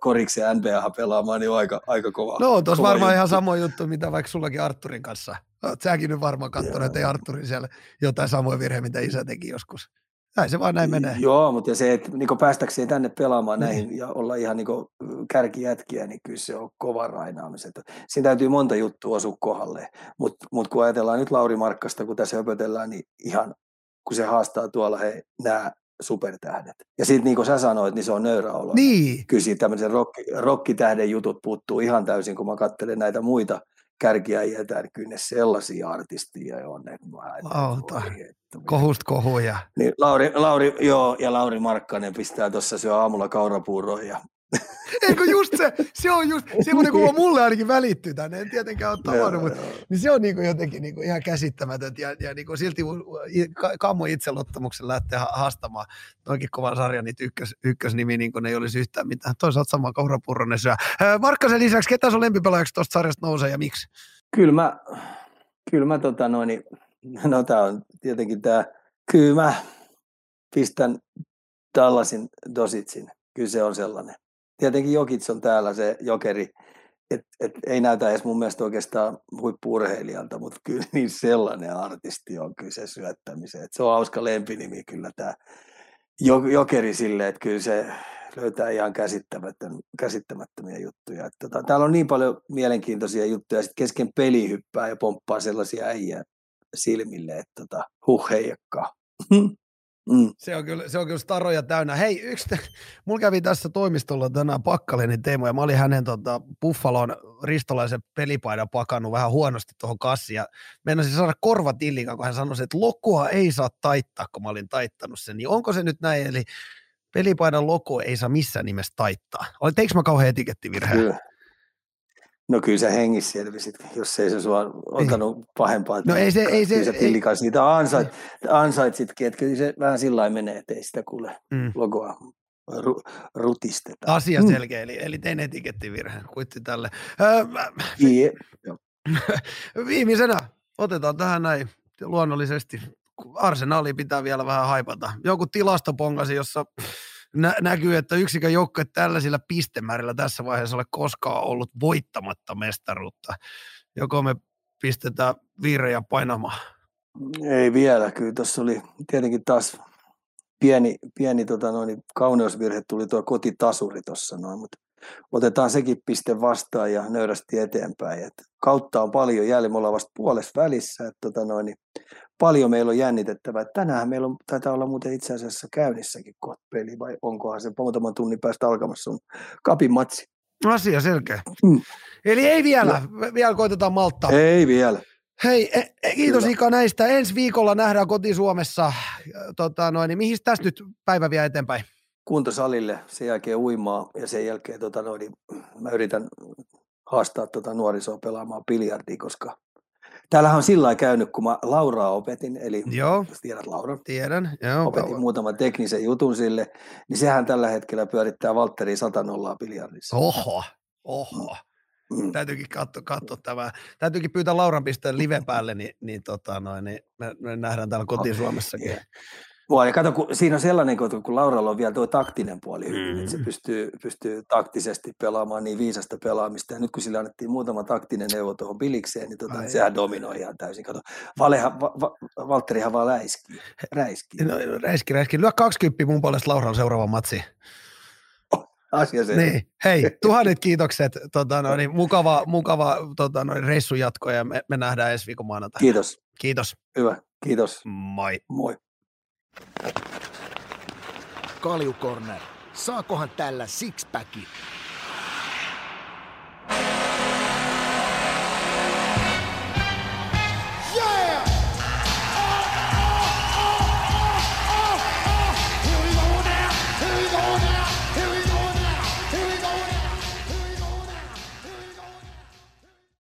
koriksi NBA pelaamaan, niin on aika, aika kova. No, tuossa varmaan juttu. ihan sama juttu, mitä vaikka sullakin Arturin kanssa säkin nyt varmaan katsonut, että ei Arturin siellä jotain samoja virheitä, mitä isä teki joskus. Näin se vaan näin menee. Joo, mutta se, että niin päästäkseen tänne pelaamaan niin. näihin ja olla ihan niin kärkijätkiä, niin kyllä se on kova rainaamiset. Siinä täytyy monta juttua osua kohdalle. Mutta mut kun ajatellaan nyt Lauri Markkasta, kun tässä höpötellään, niin ihan kun se haastaa tuolla he, nämä supertähdet. Ja sitten niin kuin sä sanoit, niin se on nöyrä olo. Niin. Kyllä siitä tämmöisen rock, rockitähden jutut puuttuu ihan täysin, kun mä katselen näitä muita kärkiäjiä, kyllä ne sellaisia artistia on, että mä. Kohust kohuja. Niin Lauri, Lauri, joo, ja Lauri Markkanen pistää tuossa syö aamulla kaurapuuroja ja (laughs) Eikö just se, se on just semmoinen kuva mulle ainakin välittyy tänne, en tietenkään ole tavannut, mutta niin se on niin jotenkin niin ihan käsittämätöntä ja, ja niin silti Kammo itselottamuksen lähtee haastamaan noinkin kovan sarjan niitä ykkös, ykkösnimi, niin kuin ne ei olisi yhtään mitään. Toisaalta sama kaurapurronen syö. Markkasen lisäksi, ketä sun lempipelaajaksi tuosta sarjasta nousee ja miksi? Kyllä mä, kyllä mä tota noin, no tää on tietenkin tää, kyllä mä, pistän tällaisin Dositsin. Kyllä se on sellainen. Tietenkin Jokits on täällä se jokeri, et, et ei näytä edes mun mielestä oikeastaan huippuurheilijalta, mutta kyllä niin sellainen artisti on kyllä se syöttämiseen. Et se on hauska lempinimi kyllä tämä jokeri sille, että kyllä se löytää ihan käsittämättömiä juttuja. Et tota, täällä on niin paljon mielenkiintoisia juttuja, sitten kesken peli hyppää ja pomppaa sellaisia äijää silmille, että tota, huh. (laughs) Mm. Se, on kyllä, se on kyllä staroja täynnä. Hei, yksi, te, mulla kävi tässä toimistolla tänään Pakkalenin Teemu, ja mä olin hänen tota, Buffalon ristolaisen pelipaidan pakannut vähän huonosti tuohon kassiin, ja meinasin saada korvatillin, kun hän sanoi, että lokua ei saa taittaa, kun mä olin taittanut sen. Niin onko se nyt näin, eli pelipaidan logo ei saa missään nimessä taittaa? Teikö mä kauhean etikettivirheen? Kyllä. No kyllä se hengissä selvisit, jos ei se sua ottanut niin. pahempaa. No ei se, ei se. Kyllä pillikas siitä ansait, ansaitsitkin, että kyllä se vähän sillä menee, että ei sitä kuule mm. logoa ru, rutisteta. Asia mm. selkeä, eli, eli tein etikettivirheen, kuitti tälle. Öö, yeah. (laughs) Viimeisenä otetaan tähän näin luonnollisesti. Arsenaali pitää vielä vähän haipata. Joku tilastopongasi, jossa nä- näkyy, että yksikään joukkue tällaisilla pistemäärillä tässä vaiheessa ole koskaan ollut voittamatta mestaruutta. Joko me pistetään viirejä painamaan? Ei vielä, kyllä tuossa oli tietenkin taas pieni, pieni tota noin, kauneusvirhe tuli tuo kotitasuri tuossa noin, mutta otetaan sekin piste vastaan ja nöyrästi eteenpäin. Et kautta on paljon jäljellä, me ollaan vasta puolessa välissä, että tota noin, paljon meillä on jännitettävää. Tänään meillä on, taitaa olla muuten itse asiassa käynnissäkin kohta peli, vai onkohan se muutaman tunnin päästä alkamassa on kapin matsi. Asia selkeä. Mm. Eli ei vielä, no. vielä koitetaan malttaa. Ei vielä. Hei, e, e, kiitos. Ika näistä. Ensi viikolla nähdään koti Suomessa. Tota, noin, niin mihin tästä nyt päivä vie eteenpäin? Kuntosalille, sen jälkeen uimaa ja sen jälkeen tota, noin, niin mä yritän haastaa tota nuorisoa pelaamaan biljardia, koska Täällähän on sillä käynyt, kun mä Lauraa opetin, eli joo, jos tiedät Laura, tiedän, joo, opetin kauan. muutaman teknisen jutun sille, niin sehän tällä hetkellä pyörittää Valtteri 100 nollaa biljardissa. Oho, oho. Mm. Täytyykin katsoa, katsoa tämä. Täytyykin pyytää Lauran pisteen live päälle, niin, niin, tota noin, niin me, me, nähdään täällä kotiin Suomessakin. Mua. Ja kato, kun siinä on sellainen, kun Lauralla on vielä tuo taktinen puoli hyvin, mm. että se mm. pystyy, pystyy taktisesti pelaamaan niin viisasta pelaamista. Ja nyt kun sille annettiin muutama taktinen neuvo tuohon pilikseen, niin tota, sehän dominoi ihan täysin. Kato, Valeha, va, va, Valtterihan vaan läiskii. Räiskii. No, räiski, räiski. Lyö 20 mun puolesta Lauran seuraava matsi. (laughs) asia se. Niin. Hei, (laughs) tuhannet kiitokset. Tota, no, niin, mukava, mukava tota, no, reissun jatko ja me, me nähdään ensi viikon maanantaina. Kiitos. Kiitos. Hyvä, kiitos. Moi. Moi. Kaljukorner. Saakohan tällä sixpackin?